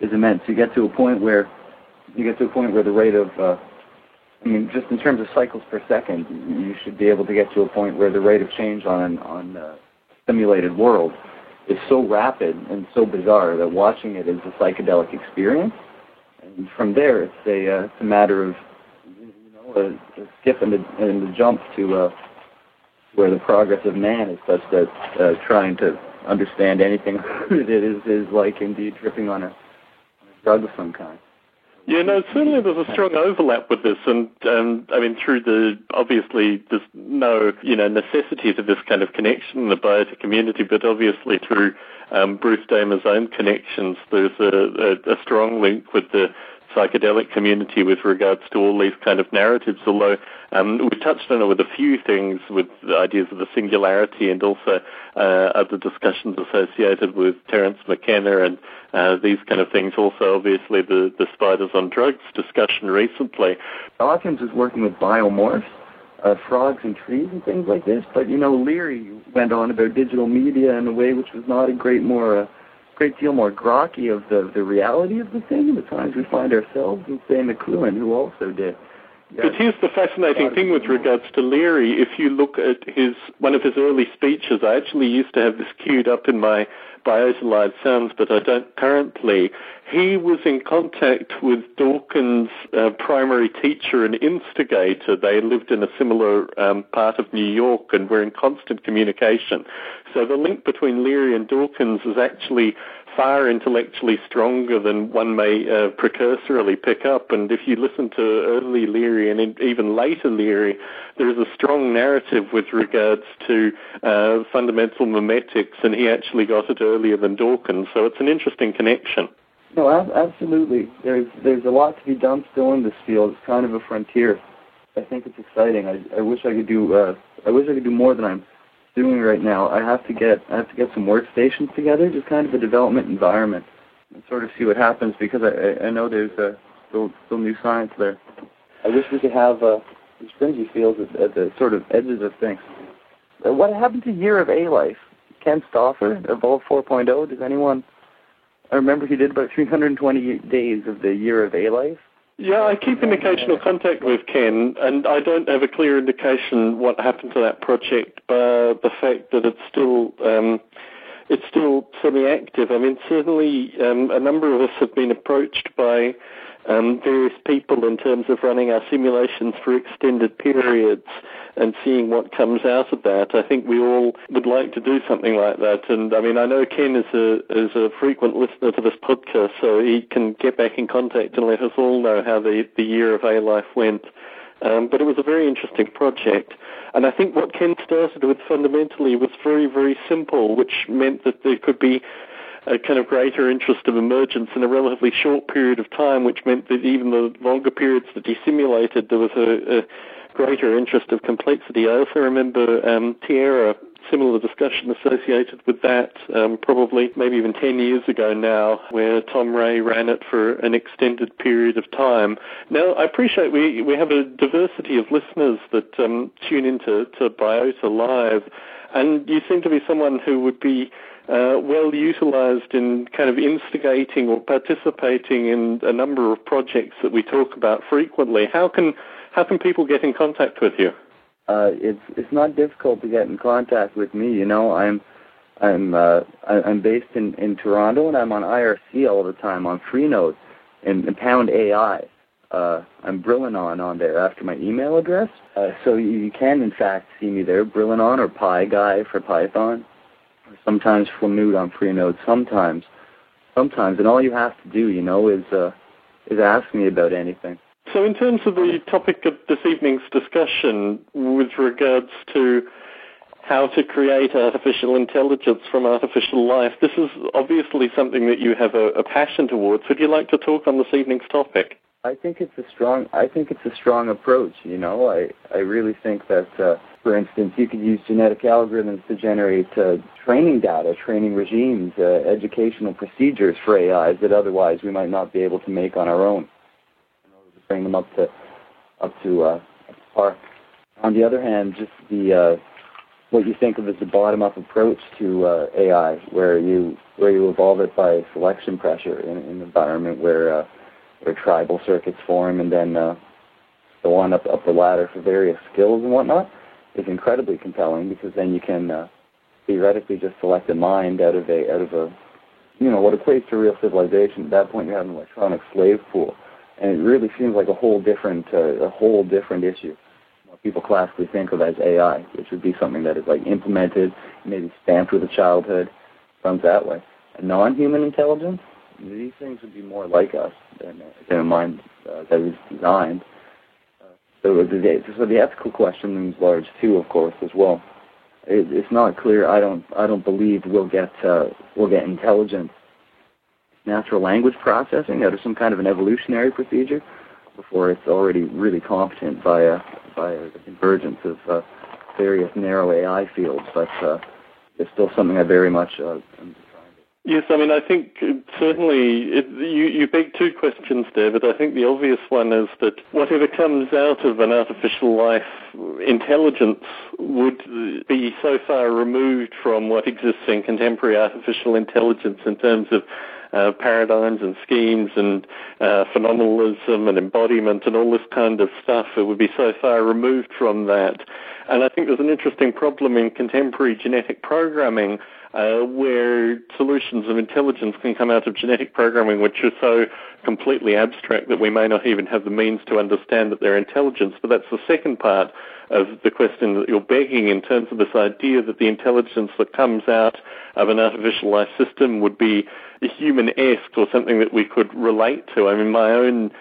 B: is immense. You get to a point where you get to a point where the rate of uh, I mean, just in terms of cycles per second, you should be able to get to a point where the rate of change on on a simulated world is so rapid and so bizarre that watching it is a psychedelic experience. And from there, it's a uh, it's a matter of you know a, a skip and a, and a jump to uh, where the progress of man is such that uh, trying to understand anything it is is like indeed tripping on a, on a drug of some kind.
A: Yeah, no, certainly there's a strong overlap with this, and um, I mean, through the obviously there's no you know necessity to this kind of connection in the biotech community, but obviously through um, Bruce Damer's own connections, there's a, a, a strong link with the psychedelic community with regards to all these kind of narratives, although um, we touched on it with a few things, with the ideas of the singularity and also uh, other discussions associated with Terence McKenna and uh, these kind of things. Also, obviously, the, the spiders on drugs discussion recently.
B: Dawkins was working with biomorphs, uh, frogs and trees and things like this, but, you know, Leary went on about digital media in a way which was not a great more... Great deal more grokky of the the reality of the thing and the times we find ourselves, and say McLuhan, who also did.
A: But here's the fascinating thing with regards to Leary. If you look at his one of his early speeches, I actually used to have this queued up in my Biota Live Sounds, but I don't currently. He was in contact with Dawkins' uh, primary teacher and instigator. They lived in a similar um, part of New York and were in constant communication. So the link between Leary and Dawkins is actually far intellectually stronger than one may uh, precursorily pick up. And if you listen to early Leary and even later Leary, there is a strong narrative with regards to uh, fundamental memetics, and he actually got it earlier than Dawkins. So it's an interesting connection.
B: No, absolutely. There's there's a lot to be done still in this field. It's kind of a frontier. I think it's exciting. I, I wish I could do uh, I wish I could do more than I'm doing right now. I have to get I have to get some workstations together, just kind of a development environment, and sort of see what happens because I I know there's a still still new science there. I wish we could have uh, these fringy fields at, at the sort of edges of things. Uh, what happened to Year of A Life? Ken Stauffer, Evolve 4.0. Does anyone? I remember he did about 320 days of the Year of A Life.
A: Yeah, I keep in occasional contact with Ken, and I don't have a clear indication what happened to that project, but the fact that it's still um, it's still semi-active. I mean, certainly um, a number of us have been approached by um, various people in terms of running our simulations for extended periods and seeing what comes out of that. I think we all would like to do something like that. And I mean, I know Ken is a is a frequent listener to this podcast, so he can get back in contact and let us all know how the the year of A Life went. Um, but it was a very interesting project. And I think what Ken started with fundamentally was very, very simple, which meant that there could be a kind of greater interest of emergence in a relatively short period of time, which meant that even the longer periods that he simulated, there was a, a greater interest of complexity. I also remember um, Tierra similar discussion associated with that, um, probably maybe even 10 years ago now, where Tom Ray ran it for an extended period of time. Now, I appreciate we, we have a diversity of listeners that um, tune into to Biota Live, and you seem to be someone who would be uh, well utilized in kind of instigating or participating in a number of projects that we talk about frequently. How can how can people get in contact with you?
B: Uh, it's it's not difficult to get in contact with me. You know, I'm I'm uh, I'm based in in Toronto and I'm on IRC all the time on Freenode and, and Pound AI. Uh, I'm Brillanon on there after my email address. Uh, so you, you can in fact see me there, Brillanon or Pi Guy for Python sometimes Flamute on Freenode, sometimes, sometimes, and all you have to do, you know, is uh, is ask me about anything.
A: So, in terms of the topic of this evening's discussion, with regards to how to create artificial intelligence from artificial life, this is obviously something that you have a, a passion towards. Would you like to talk on this evening's topic?
B: I think it's a strong. I think it's a strong approach. You know, I I really think that. Uh, for instance, you could use genetic algorithms to generate uh, training data, training regimes, uh, educational procedures for AIs that otherwise we might not be able to make on our own in order to bring them up to up to, uh, par. On the other hand, just the uh, what you think of as the bottom-up approach to uh, AI, where you where you evolve it by selection pressure in, in an environment where uh, where tribal circuits form and then uh, go on up up the ladder for various skills and whatnot is incredibly compelling because then you can uh, theoretically just select a mind out of a out of a you know what equates to real civilization. At that point, you have an electronic slave pool, and it really seems like a whole different uh, a whole different issue. What people classically think of as AI, which would be something that is like implemented, maybe stamped with a childhood, runs that way. A non-human intelligence, these things would be more like us than, uh, than a mind uh, that is designed so the, so the ethical question looms large too, of course, as well. It, it's not clear. I don't. I don't believe we'll get uh, we'll get intelligence natural language processing out of some kind of an evolutionary procedure before it's already really competent via via the convergence of uh, various narrow AI fields. But uh, it's still something I very much uh,
A: Yes, I mean, I think certainly it, you, you beg two questions there, but I think the obvious one is that whatever comes out of an artificial life intelligence would be so far removed from what exists in contemporary artificial intelligence in terms of uh, paradigms and schemes and uh, phenomenalism and embodiment and all this kind of stuff. It would be so far removed from that. And I think there's an interesting problem in contemporary genetic programming uh, where solutions of intelligence can come out of genetic programming which are so completely abstract that we may not even have the means to understand that they're intelligence. But that's the second part of the question that you're begging in terms of this idea that the intelligence that comes out of an artificial life system would be human-esque or something that we could relate to. I mean, my own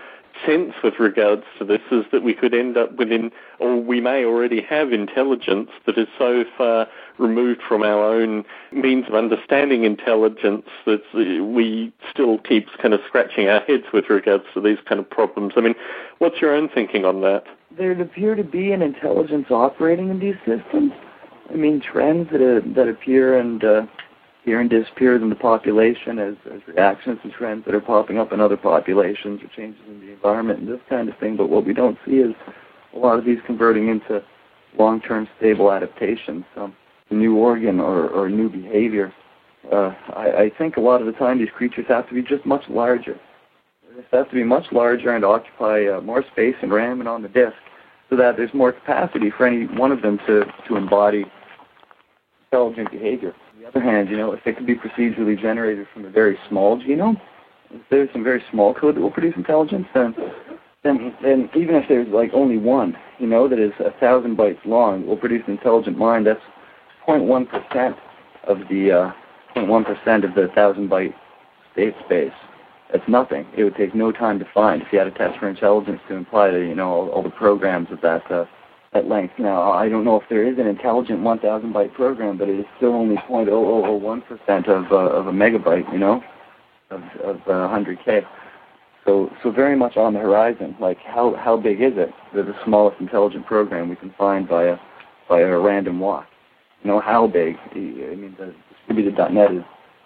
A: sense with regards to this is that we could end up within, or we may already have intelligence that is so far removed from our own means of understanding intelligence that we still keep kind of scratching our heads with regards to these kind of problems. I mean, what's your own thinking on that?
B: There'd appear to be an intelligence operating in these systems. I mean, trends that, uh, that appear and uh, appear and disappear in the population as, as reactions to trends that are popping up in other populations or changes in the environment and this kind of thing. But what we don't see is a lot of these converting into long-term stable adaptations. So new organ or, or new behavior. Uh, I, I think a lot of the time these creatures have to be just much larger. They have to be much larger and occupy uh, more space in RAM and on the disk so that there's more capacity for any one of them to, to embody intelligent behavior. Other hand, you know, if it can be procedurally generated from a very small genome, if there's some very small code that will produce intelligence, then then, then even if there's like only one, you know, that is a thousand bytes long, will produce an intelligent mind. That's 0.1% of the uh, 0.1% of the thousand byte state space. That's nothing. It would take no time to find if you had a test for intelligence to imply that you know all, all the programs of that uh, that length. Now I don't know if there is an intelligent 1,000 byte program, but it is still only 0.0001% of uh, of a megabyte. You know, of of uh, 100k. So so very much on the horizon. Like how how big is it? They're the smallest intelligent program we can find by a by a random walk you know how big. I mean, the distributed.net is,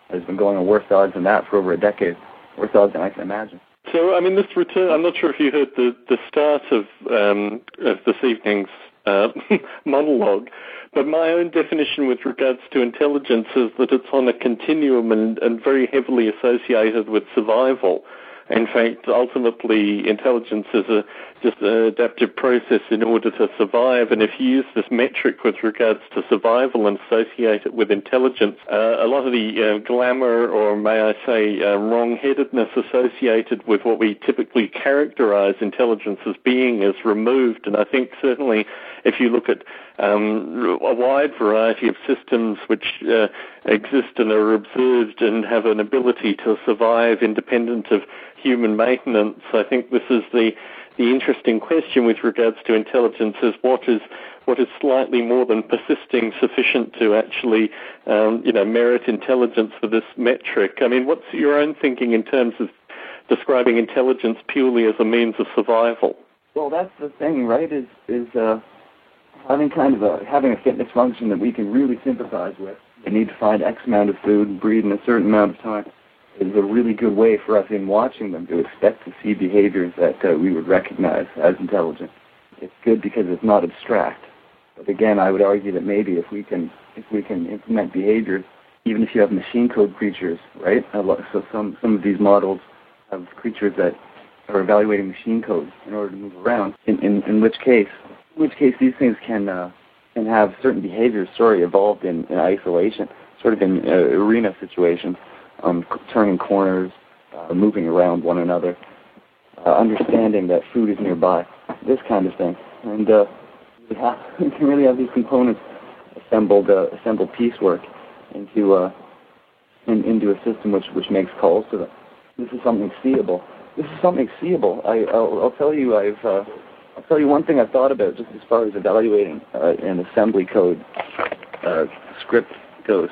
B: has been going on worse odds than that for over a decade, worse odds than I can imagine.
A: So, I mean, this return, I'm not sure if you heard the, the start of, um, of this evening's uh, monologue, but my own definition with regards to intelligence is that it's on a continuum and, and very heavily associated with survival. In fact, ultimately, intelligence is a just an adaptive process in order to survive. And if you use this metric with regards to survival and associate it with intelligence, uh, a lot of the uh, glamour, or may I say, uh, wrong-headedness associated with what we typically characterize intelligence as being is removed. And I think certainly, if you look at um, a wide variety of systems which uh, exist and are observed and have an ability to survive independent of human maintenance. I think this is the the interesting question with regards to intelligence is what is what is slightly more than persisting sufficient to actually um, you know merit intelligence for this metric. I mean, what's your own thinking in terms of describing intelligence purely as a means of survival?
B: Well, that's the thing, right? Is is uh, having kind of a having a fitness function that we can really sympathize with. We need to find X amount of food breed in a certain amount of time is a really good way for us in watching them to expect to see behaviors that uh, we would recognize as intelligent. It's good because it's not abstract. But again, I would argue that maybe if we can if we can implement behaviors, even if you have machine code creatures, right? So some some of these models have creatures that are evaluating machine code in order to move around. In in, in which case, in which case these things can uh, can have certain behaviors, sorry, evolved in, in isolation, sort of in uh, arena situations um, turning corners, uh, moving around one another, uh, understanding that food is nearby, this kind of thing. And uh, we, have, we can really have these components assembled, uh, piecework into uh, in, into a system which which makes calls to them. This is something seeable. This is something seeable. I I'll, I'll tell you I've uh, I'll tell you one thing I've thought about just as far as evaluating uh, an assembly code uh, script goes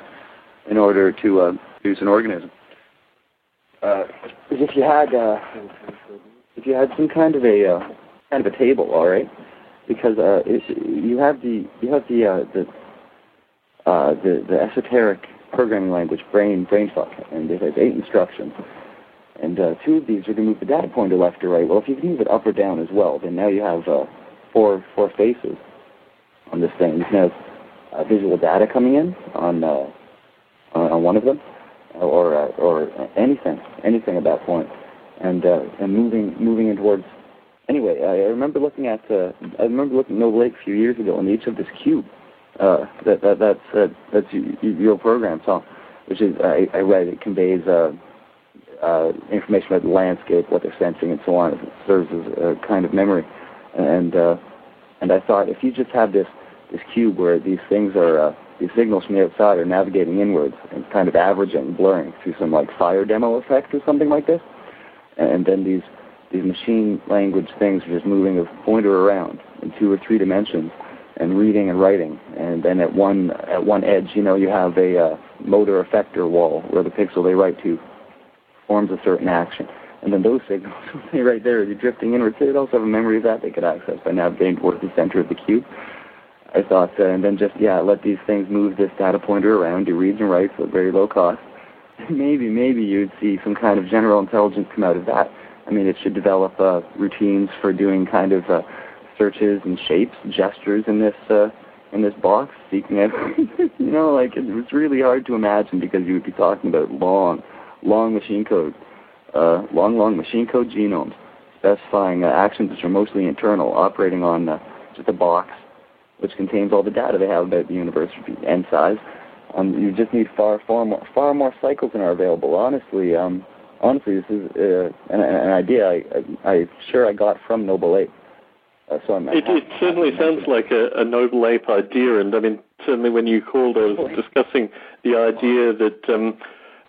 B: in order to uh, produce an organism. uh, if you had uh, if you had some kind of a uh, kind of a table, all right, because uh, it, you have the you have the uh, the uh, the the esoteric programming language brain brainfuck, and it has eight instructions. And uh, two of these are to move the data pointer left or right. Well, if you can move it up or down as well, then now you have uh, four four faces on this thing. You can have uh, visual data coming in on uh, on one of them, or uh, or anything anything at that point, and uh, and moving moving in towards. Anyway, I remember looking at uh, I remember looking at Noble Ape a few years ago, and each of this cube uh, that that that's uh, that's your program, so which is I, I read it conveys. Uh, uh, information about the landscape, what they're sensing, and so on. It serves as a kind of memory. And uh, and I thought if you just have this this cube where these things are uh, these signals from the outside are navigating inwards and kind of averaging, blurring through some like fire demo effect or something like this, and then these these machine language things are just moving a pointer around in two or three dimensions and reading and writing. And then at one at one edge, you know, you have a uh, motor effector wall where the pixel they write to forms a certain action. And then those signals, right there, you're drifting inwards. They'd also have a memory of that they could access by navigating towards the center of the cube. I thought, uh, and then just, yeah, let these things move this data pointer around, do reads and writes at very low cost. maybe, maybe you'd see some kind of general intelligence come out of that. I mean, it should develop uh, routines for doing kind of uh, searches and shapes, gestures in this uh, in this box, seeking out. you know, like it was really hard to imagine because you would be talking about long, long machine code, uh, long, long machine code genomes specifying uh, actions which are mostly internal, operating on uh, just a box which contains all the data they have about the universe and size. Um, you just need far, far more, far more cycles than are available. Honestly, um, honestly, this is uh, an, an idea I, I, I sure I got from Noble Ape. Uh, so I'm,
A: it, it certainly sounds like a, a Noble Ape idea, and I mean, certainly when you called, I was discussing the idea that um,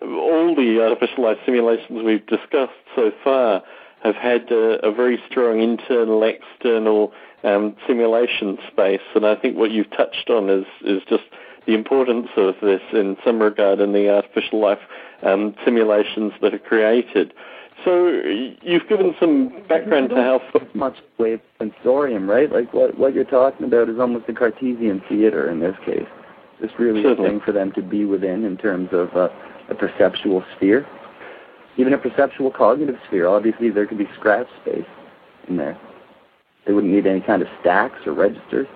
A: all the artificial life simulations we've discussed so far have had a, a very strong internal, external um, simulation space. And I think what you've touched on is, is just the importance of this in some regard in the artificial life um, simulations that are created. So you've given some background to how
B: much wave sensorium, right? Like what what you're talking about is almost a Cartesian theater in this case. Just really Certainly. a thing for them to be within in terms of uh, a perceptual sphere, even a perceptual cognitive sphere. Obviously, there could be scratch space in there. They wouldn't need any kind of stacks or registers.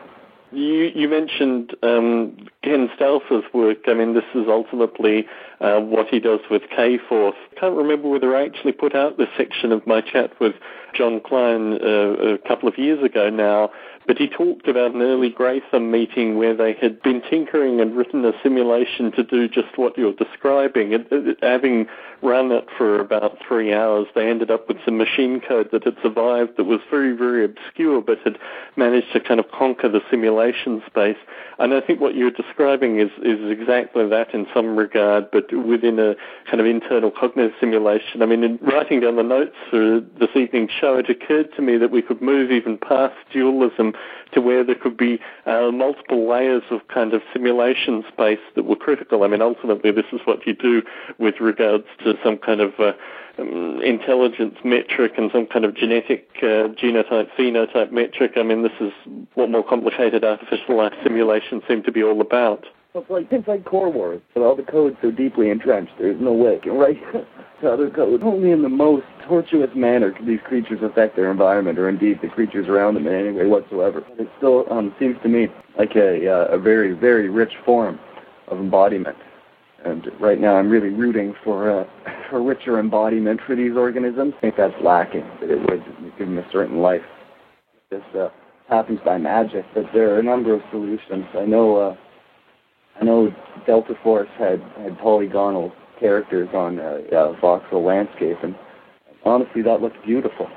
A: You, you mentioned um, Ken Stauffer's work. I mean, this is ultimately uh, what he does with KFORTH. Can't remember whether I actually put out this section of my chat with Jon Klein uh, a couple of years ago now, but he talked about an early Grey Thumb meeting where they had been tinkering and written a simulation to do just what you're describing. Having run it for about three hours, they ended up with some machine code that had survived that was very, very obscure, but had managed to kind of conquer the simulation space. And I think what you're describing is, is exactly that in some regard, but within a kind of internal cognitive simulation. I mean, in writing down the notes for this evening's show, it occurred to me that we could move even past dualism to where there could be uh, multiple layers of kind of simulation space that were critical. I mean, ultimately, this is what you do with regards to some kind of uh, um, intelligence metric and some kind of genetic uh, genotype phenotype metric. I mean, this is what more complicated artificial life simulations seem to be all about.
B: It's like things like Core Wars, but all the code's so deeply entrenched, there's no way it can write to other code. Only in the most tortuous manner can these creatures affect their environment, or indeed the creatures around them in any way whatsoever. But It still um, seems to me like a, uh, a very, very rich form of embodiment. And right now, I'm really rooting for uh, for richer embodiment for these organisms. I think that's lacking. It would give them a certain life. This uh, happens by magic, but there are a number of solutions. I know. Uh, I know Delta Force had had polygonal characters on uh, uh, voxel landscape, and honestly, that looked beautiful.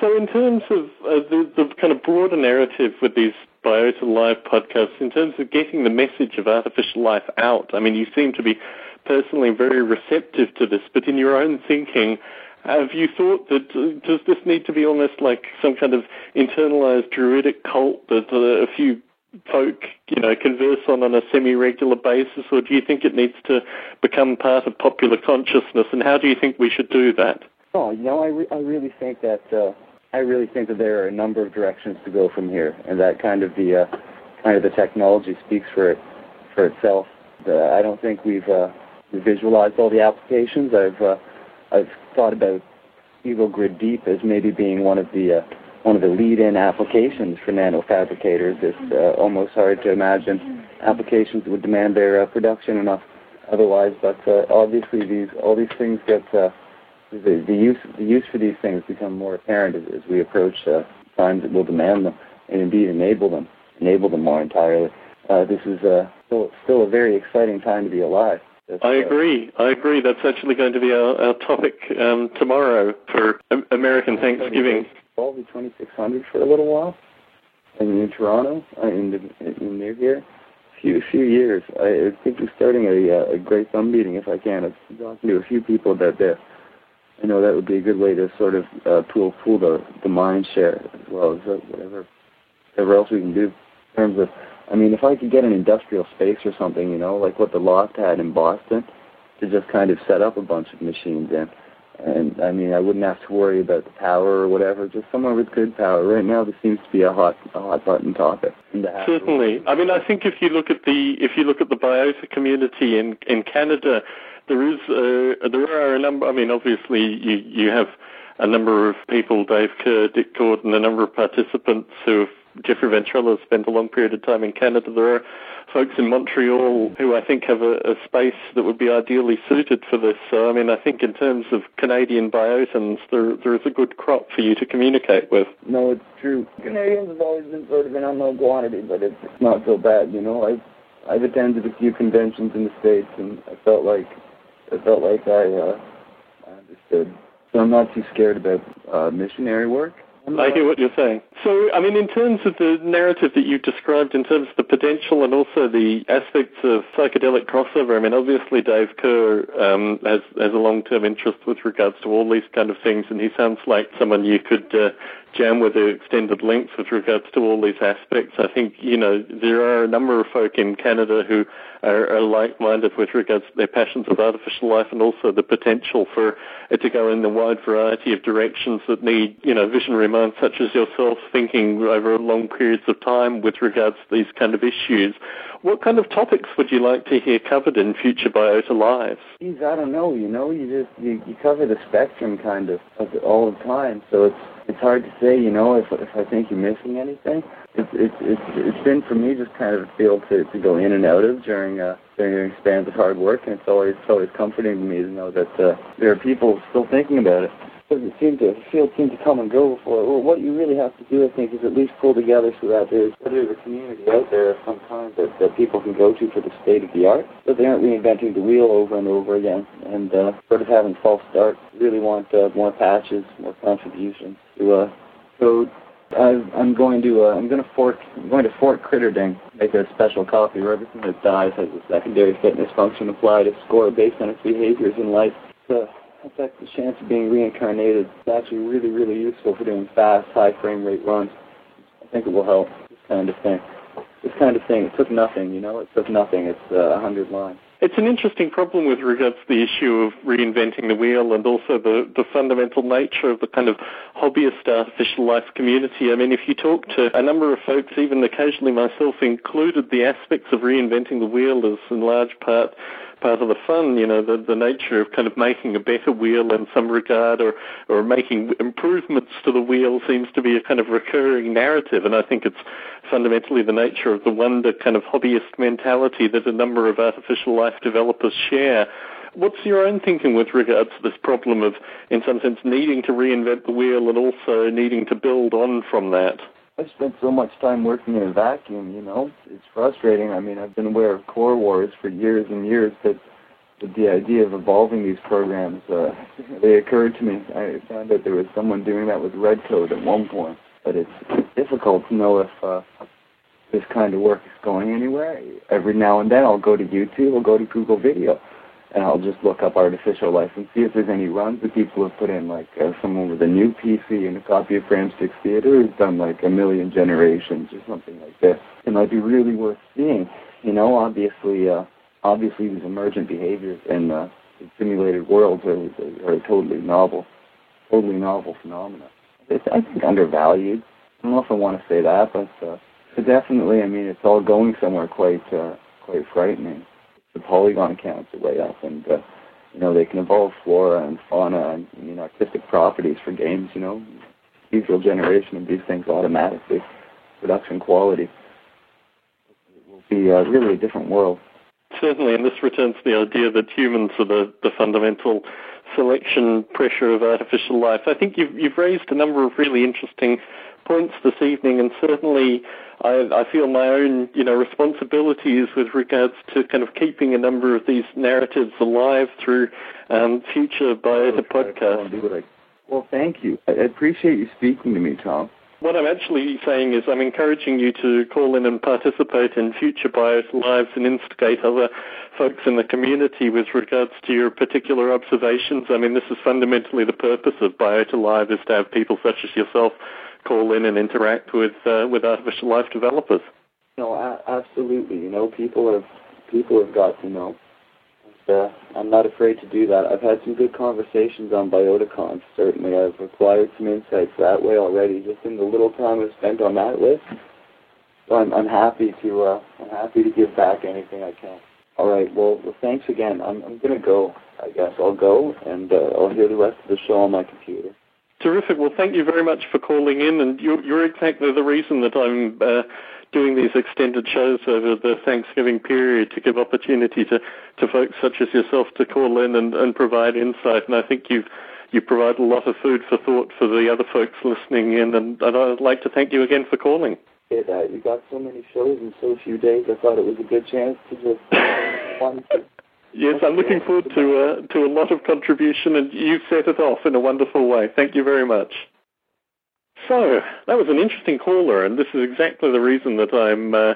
A: So, in terms of uh, the, the kind of broader narrative with these Biota Live podcast in terms of getting the message of artificial life out, I mean, you seem to be personally very receptive to this, but in your own thinking, have you thought that uh, does this need to be almost like some kind of internalized druidic cult that uh, a few folk, you know, converse on on a semi-regular basis, or do you think it needs to become part of popular consciousness? And how do you think we should do that?
B: Oh, you know, I, re- I really think that uh, I really think that there are a number of directions to go from here, and that kind of the uh, kind of the technology speaks for it for itself. Uh, I don't think we've uh, visualized all the applications. I've uh, I've thought about EvoGrid Deep as maybe being one of the uh, one of the lead-in applications for nanofabricators. It's uh, almost hard to imagine applications that would demand their uh, production enough otherwise. But uh, obviously, these all these things get uh, the, the use the use for these things become more apparent as, as we approach uh, times that will demand them and indeed enable them enable them more entirely. Uh, this is uh, still still a very exciting time to be alive.
A: I agree. I agree. That's actually going to be our, our topic um, tomorrow for American Thanksgiving
B: probably 2600 for a little while. And in Toronto, uh, in, in near here, a few few years. I think we're starting a, uh, a Grey Thumb meeting if I can. I'm talking to a few people that uh, I know that would be a good way to sort of uh, pool pool the the mind share as well as uh, whatever whatever else we can do in terms of. I mean, if I could get an industrial space or something, you know, like what the Loft had in Boston, to just kind of set up a bunch of machines in and I mean, I wouldn't have to worry about the power or whatever. Just somewhere with good power. Right now, this seems to be a hot, a hot button topic.
A: Certainly. I mean, I think if you look at the if you look at the biota community in in Canada, there is uh, there are a number. I mean, obviously, you you have a number of people, Dave Kerr, Dick Gordon, a number of participants who have Jeffrey Ventrella spent a long period of time in Canada. There are folks in Montreal who I think have a, a, space that would be ideally suited for this. So, I mean, I think in terms of Canadian biotans, there there is a good crop for you to communicate with.
B: No, it's true. Canadians have always been sort of an unknown quantity, but it's not so bad. You know, I've I've attended a few conventions in the states, and I felt like I felt like I uh, I understood. So I'm not too scared about uh, missionary work.
A: I hear what you're saying. So, I mean, in terms of the narrative that you described, in terms of the potential and also the aspects of psychedelic crossover, I mean, obviously Dave Kerr um, has, has a long-term interest with regards to all these kind of things, and he sounds like someone you could uh, jam with an extended length with regards to all these aspects. I think, you know, there are a number of folk in Canada who are, are like-minded with regards to their passions of artificial life and also the potential for it to go in the wide variety of directions that need, you know, visionary minds such as yourself thinking over long periods of time with regards to these kind of issues. What kind of topics would you like to hear covered in future Biota Lives?
B: Geez, I don't know. You know, you just you, you cover the spectrum kind of, of all the time, so it's it's hard to say. You know, if if I think you're missing anything. It's it's it's it's been for me just kind of a field to to go in and out of during uh during spans of hard work, and it's always it's always comforting to me to know that uh, there are people still thinking about it doesn't seem to field seem to come and go before. Well, what you really have to do, I think, is at least pull together so that there's there's a community out there of some kind that, that people can go to for the state of the art, but they aren't reinventing the wheel over and over again and uh, sort of having false starts. Really want uh, more patches, more contributions to uh, so i am going to uh, I'm going to fork I'm going to fork Critterding, make a special copy where everything that dies has a secondary fitness function applied, a score based on its behaviors in life. So affect the chance of being reincarnated. It's actually really, really useful for doing fast, high frame rate runs. I think it will help. This kind of thing. This kind of thing. It took nothing, you know. It took nothing. It's uh, a uh, hundred lines.
A: It's an interesting problem with regards to the issue of reinventing the wheel and also the, the fundamental nature of the kind of hobbyist artificial life community. I mean, if you talk to a number of folks, even occasionally myself included, the aspects of reinventing the wheel is in large part part of the fun, you know, the, the nature of kind of making a better wheel in some regard or, or making improvements to the wheel seems to be a kind of recurring narrative. And I think it's fundamentally the nature of the wonder kind of hobbyist mentality that a number of artificial life developers share. What's your own thinking with regards to this problem of, in some sense, needing to reinvent the wheel and also needing to build on from that?
B: I've spent so much time working in a vacuum, you know. It's frustrating. I mean, I've been aware of core wars for years and years, but, the idea of evolving these programs, uh, they occurred to me. I found that there was someone doing that with Redcode at one point, but it's, it's difficult to know if uh, this kind of work is going anywhere. Every now and then I'll go to YouTube or go to Google Video and I'll just look up artificial life and see if there's any runs that people have put in, like uh, someone with a new PC and a copy of 6 Theater who's done like a million generations or something like this. To might be really worth seeing. You know, obviously, uh, obviously these emergent behaviors in uh, simulated worlds are, are a totally novel, totally novel phenomena. It's, I think, undervalued. I don't know if I want to say that, but, uh, definitely, I mean, it's all going somewhere quite, uh, quite frightening. The polygon counts are way up, and uh, you know they can evolve flora and fauna and you know artistic properties for games. You know, ethereal generation of these things automatically, production quality. It will be uh, really a different world.
A: Certainly, and this returns to the idea that humans are the, the fundamental selection pressure of artificial life. I think you've, you've raised a number of really interesting points this evening, and certainly I, I feel my own, you know, responsibilities with regards to kind of keeping a number of these narratives alive through um, future Biota podcasts.
B: Well, thank you. I appreciate you speaking to me, Tom.
A: What I'm actually saying is I'm encouraging you to call in and participate in future Biota Lives and instigate other folks in the community with regards to your particular observations. I mean, this is fundamentally the purpose of Biota Live is to have people such as yourself call in and interact with uh, with artificial life developers.
B: No, a- absolutely. You know, people have people have got to know. And, uh, I'm not afraid to do that. I've had some good conversations on BiotaCon. Certainly, I've acquired some insights that way already, just in the little time I've spent on that list. So I'm, I'm happy to uh, I'm happy to give back anything I can. All right. Well, well thanks again. I'm I'm gonna go. I guess I'll go and uh, I'll hear the rest of the show on my computer.
A: Terrific. Well, thank you very much for calling in, and you're, you're exactly the reason that I'm uh, doing these extended shows over the Thanksgiving period to give opportunity to, to folks such as yourself to call in and, and provide insight. And I think you've you provide a lot of food for thought for the other folks listening in, and, and I'd like to thank you again for calling.
B: Uh, you got so many shows in so few days. I thought it was a good chance to just one.
A: Yes, I'm looking forward to uh, to a lot of contribution, and you set it off in a wonderful way. Thank you very much. So that was an interesting caller, and this is exactly the reason that I'm uh,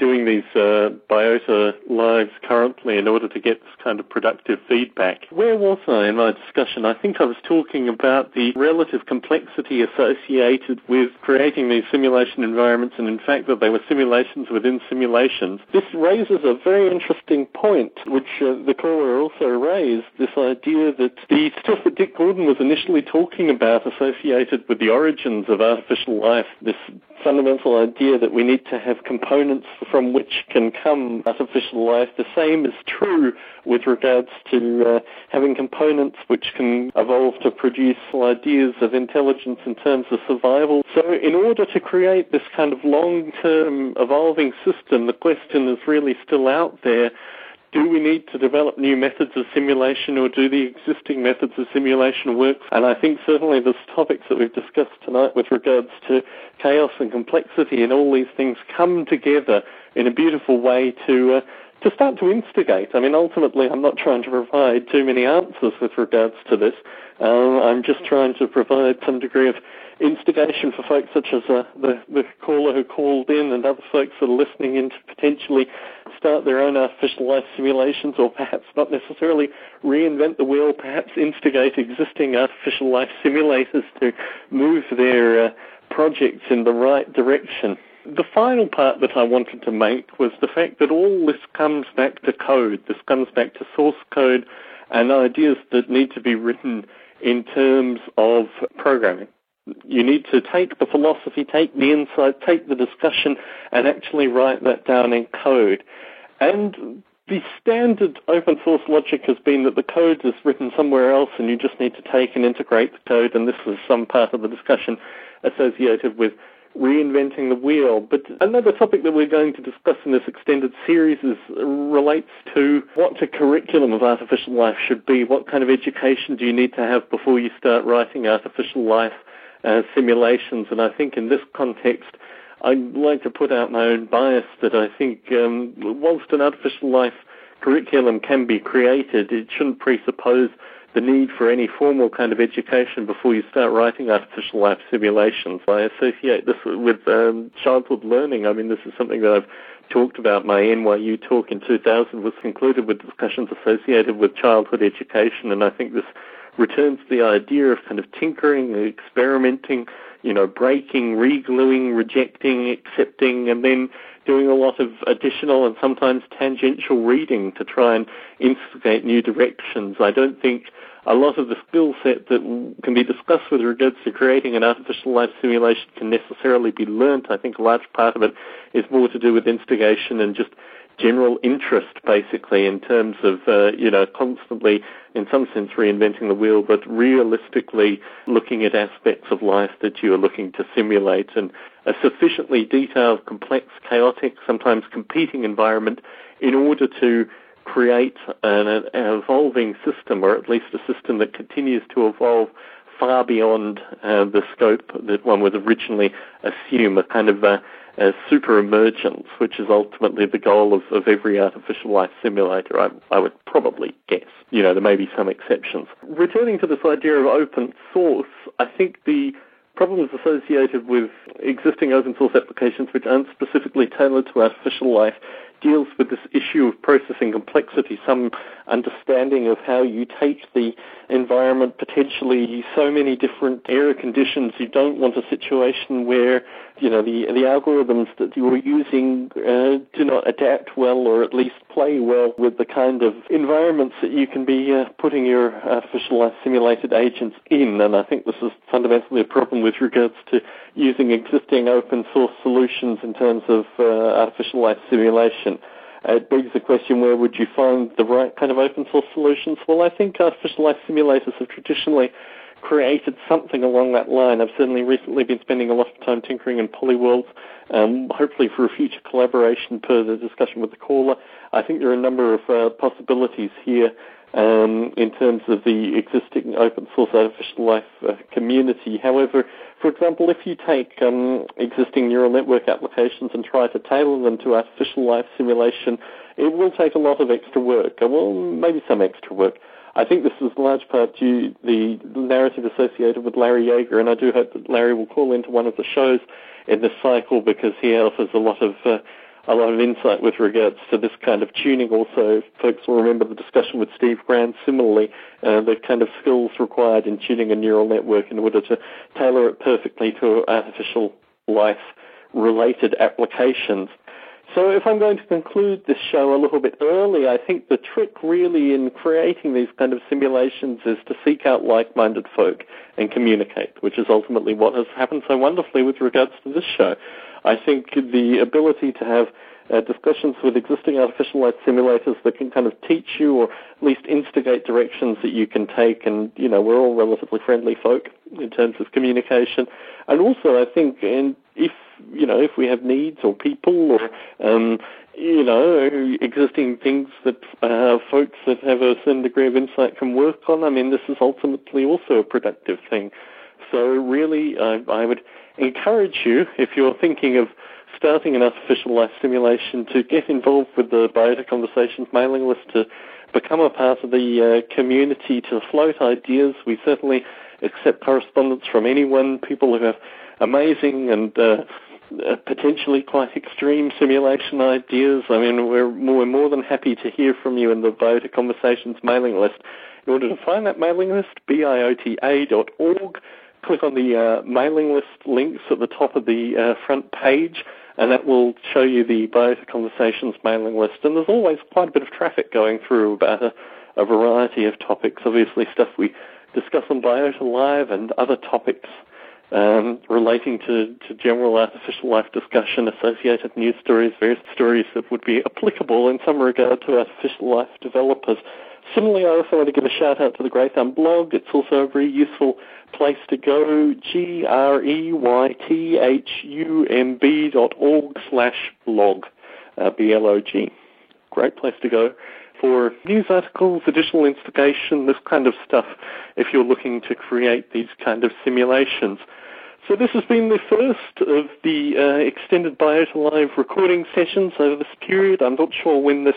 A: doing these uh, biota lives currently in order to get this kind of productive feedback. Where was I in my discussion? I think I was talking about the relative complexity associated with creating these simulation environments and in fact that they were simulations within simulations. This raises a very interesting point, which uh, the caller also raised, this idea that the stuff that Dick Gordon was initially talking about associated with the origins of artificial life, this fundamental idea that we need to have components from which can come artificial life. The same is true with regards to uh, having components which can evolve to produce ideas of intelligence in terms of survival. So in order to create this kind of long-term evolving system, the question is really still out there do we need to develop new methods of simulation or do the existing methods of simulation work? And I think certainly the topics that we've discussed tonight with regards to chaos and complexity and all these things come together in a beautiful way to uh, to start to instigate. I mean, ultimately, I'm not trying to provide too many answers with regards to this. Um, I'm just trying to provide some degree of instigation for folks such as uh, the, the caller who called in and other folks that are listening in to potentially start their own artificial life simulations or perhaps not necessarily reinvent the wheel, perhaps instigate existing artificial life simulators to move their uh, projects in the right direction. The final part that I wanted to make was the fact that all this comes back to code. This comes back to source code and ideas that need to be written in terms of programming. You need to take the philosophy, take the insight, take the discussion, and actually write that down in code. And the standard open source logic has been that the code is written somewhere else and you just need to take and integrate the code, and this is some part of the discussion associated with reinventing the wheel. But another topic that we're going to discuss in this extended series is relates to what a curriculum of artificial life should be. What kind of education do you need to have before you start writing artificial life uh, simulations? And I think in this context, I'd like to put out my own bias that I think um, whilst an artificial life curriculum can be created, it shouldn't presuppose the need for any formal kind of education before you start writing artificial life simulations. I associate this with um, childhood learning. I mean, this is something that I've talked about. My NYU talk in 2000 was concluded with discussions associated with childhood education, and I think this returns to the idea of kind of tinkering, experimenting, you know, breaking, regluing, rejecting, accepting, and then doing a lot of additional and sometimes tangential reading to try and instigate new directions. I don't think a lot of the skill set that can be discussed with regards to creating an artificial life simulation can necessarily be learnt. I think a large part of it is more to do with instigation and just general interest, basically, in terms of, uh, you know, constantly, in some sense, reinventing the wheel, but realistically looking at aspects of life that you are looking to simulate and a sufficiently detailed, complex, chaotic, sometimes competing environment in order to create an, an evolving system, or at least a system that continues to evolve far beyond uh, the scope that one would originally assume, a kind of a, a super emergence, which is ultimately the goal of, of every artificial life simulator, I, I would probably guess. You know, there may be some exceptions. Returning to this idea of open source, I think the problems associated with existing open source applications which aren't specifically tailored to artificial life deals with this issue of processing complexity, some understanding of how you take the environment potentially so many different error conditions. You don't want a situation where you know the the algorithms that you are using uh, do not adapt well or at least play well with the kind of environments that you can be uh, putting your artificial simulated agents in. And I think this is fundamentally a problem with regards to using existing open source solutions in terms of uh, artificial life simulation. Uh, it begs the question, where would you find the right kind of open source solutions? Well, I think artificial life simulators have traditionally created something along that line. I've certainly recently been spending a lot of time tinkering in polyworlds, um, hopefully for a future collaboration per the discussion with the caller. I think there are a number of uh, possibilities here um, in terms of the existing open source artificial life uh, community. However, for example, if you take um, existing neural network applications and try to tailor them to artificial life simulation, it will take a lot of extra work. Well, maybe some extra work. I think this is large part due the narrative associated with Larry Yeager, and I do hope that Larry will call into one of the shows in this cycle because he offers a lot of uh, a lot of insight with regards to this kind of tuning. Also, folks will remember the discussion with Steve Grand. Similarly, uh, the kind of skills required in tuning a neural network in order to tailor it perfectly to artificial life related applications. So if I'm going to conclude this show a little bit early, I think the trick really in creating these kind of simulations is to seek out like-minded folk and communicate, which is ultimately what has happened so wonderfully with regards to this show. I think the ability to have uh, discussions with existing artificial life simulators that can kind of teach you or at least instigate directions that you can take. And, you know, we're all relatively friendly folk in terms of communication. And also, I think, and if, you know, if we have needs or people or, um, you know, existing things that uh, folks that have a certain degree of insight can work on, I mean, this is ultimately also a productive thing. So really, I, I would encourage you, if you're thinking of starting an artificial life simulation, to get involved with the Biota Conversations mailing list, to become a part of the uh, community, to float ideas. We certainly accept correspondence from anyone, people who have amazing and uh, uh, potentially quite extreme simulation ideas. I mean, we're, we're more than happy to hear from you in the Biota Conversations mailing list. In order to find that mailing list, biota.org click on the uh, mailing list links at the top of the uh, front page, and that will show you the Biota Conversations mailing list. And there's always quite a bit of traffic going through about a, a variety of topics. Obviously, stuff we discuss on Biota Live and other topics um, relating to, to general artificial life discussion, associated news stories, various stories that would be applicable in some regard to artificial life developers. Similarly, I also want to give a shout out to the Greythumb blog. It's also a very useful place to go, G-R-E-Y-T-H-U-M-B dot org slash blog, uh, B-L-O-G. Great place to go for news articles, additional instigation, this kind of stuff, if you're looking to create these kind of simulations. So this has been the first of the uh, extended Biota Live recording sessions over this period. I'm not sure when this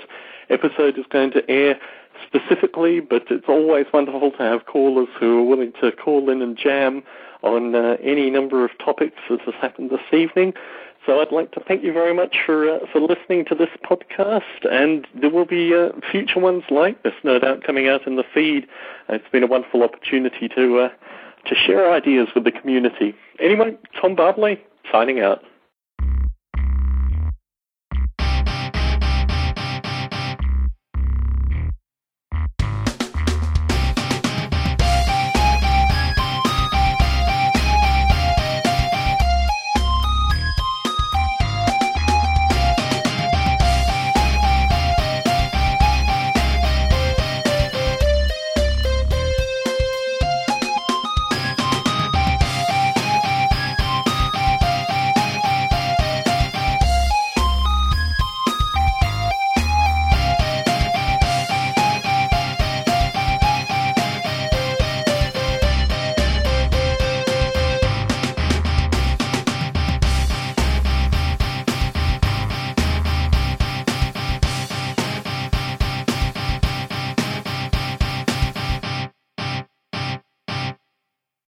A: episode is going to air specifically, but it's always wonderful to have callers who are willing to call in and jam on uh, any number of topics as has happened this evening. So I'd like to thank you very much for uh, for listening to this podcast, and there will be uh, future ones like this, no doubt, coming out in the feed. It's been a wonderful opportunity to uh, to share ideas with the community. Anyway, Tom Barbalet signing out.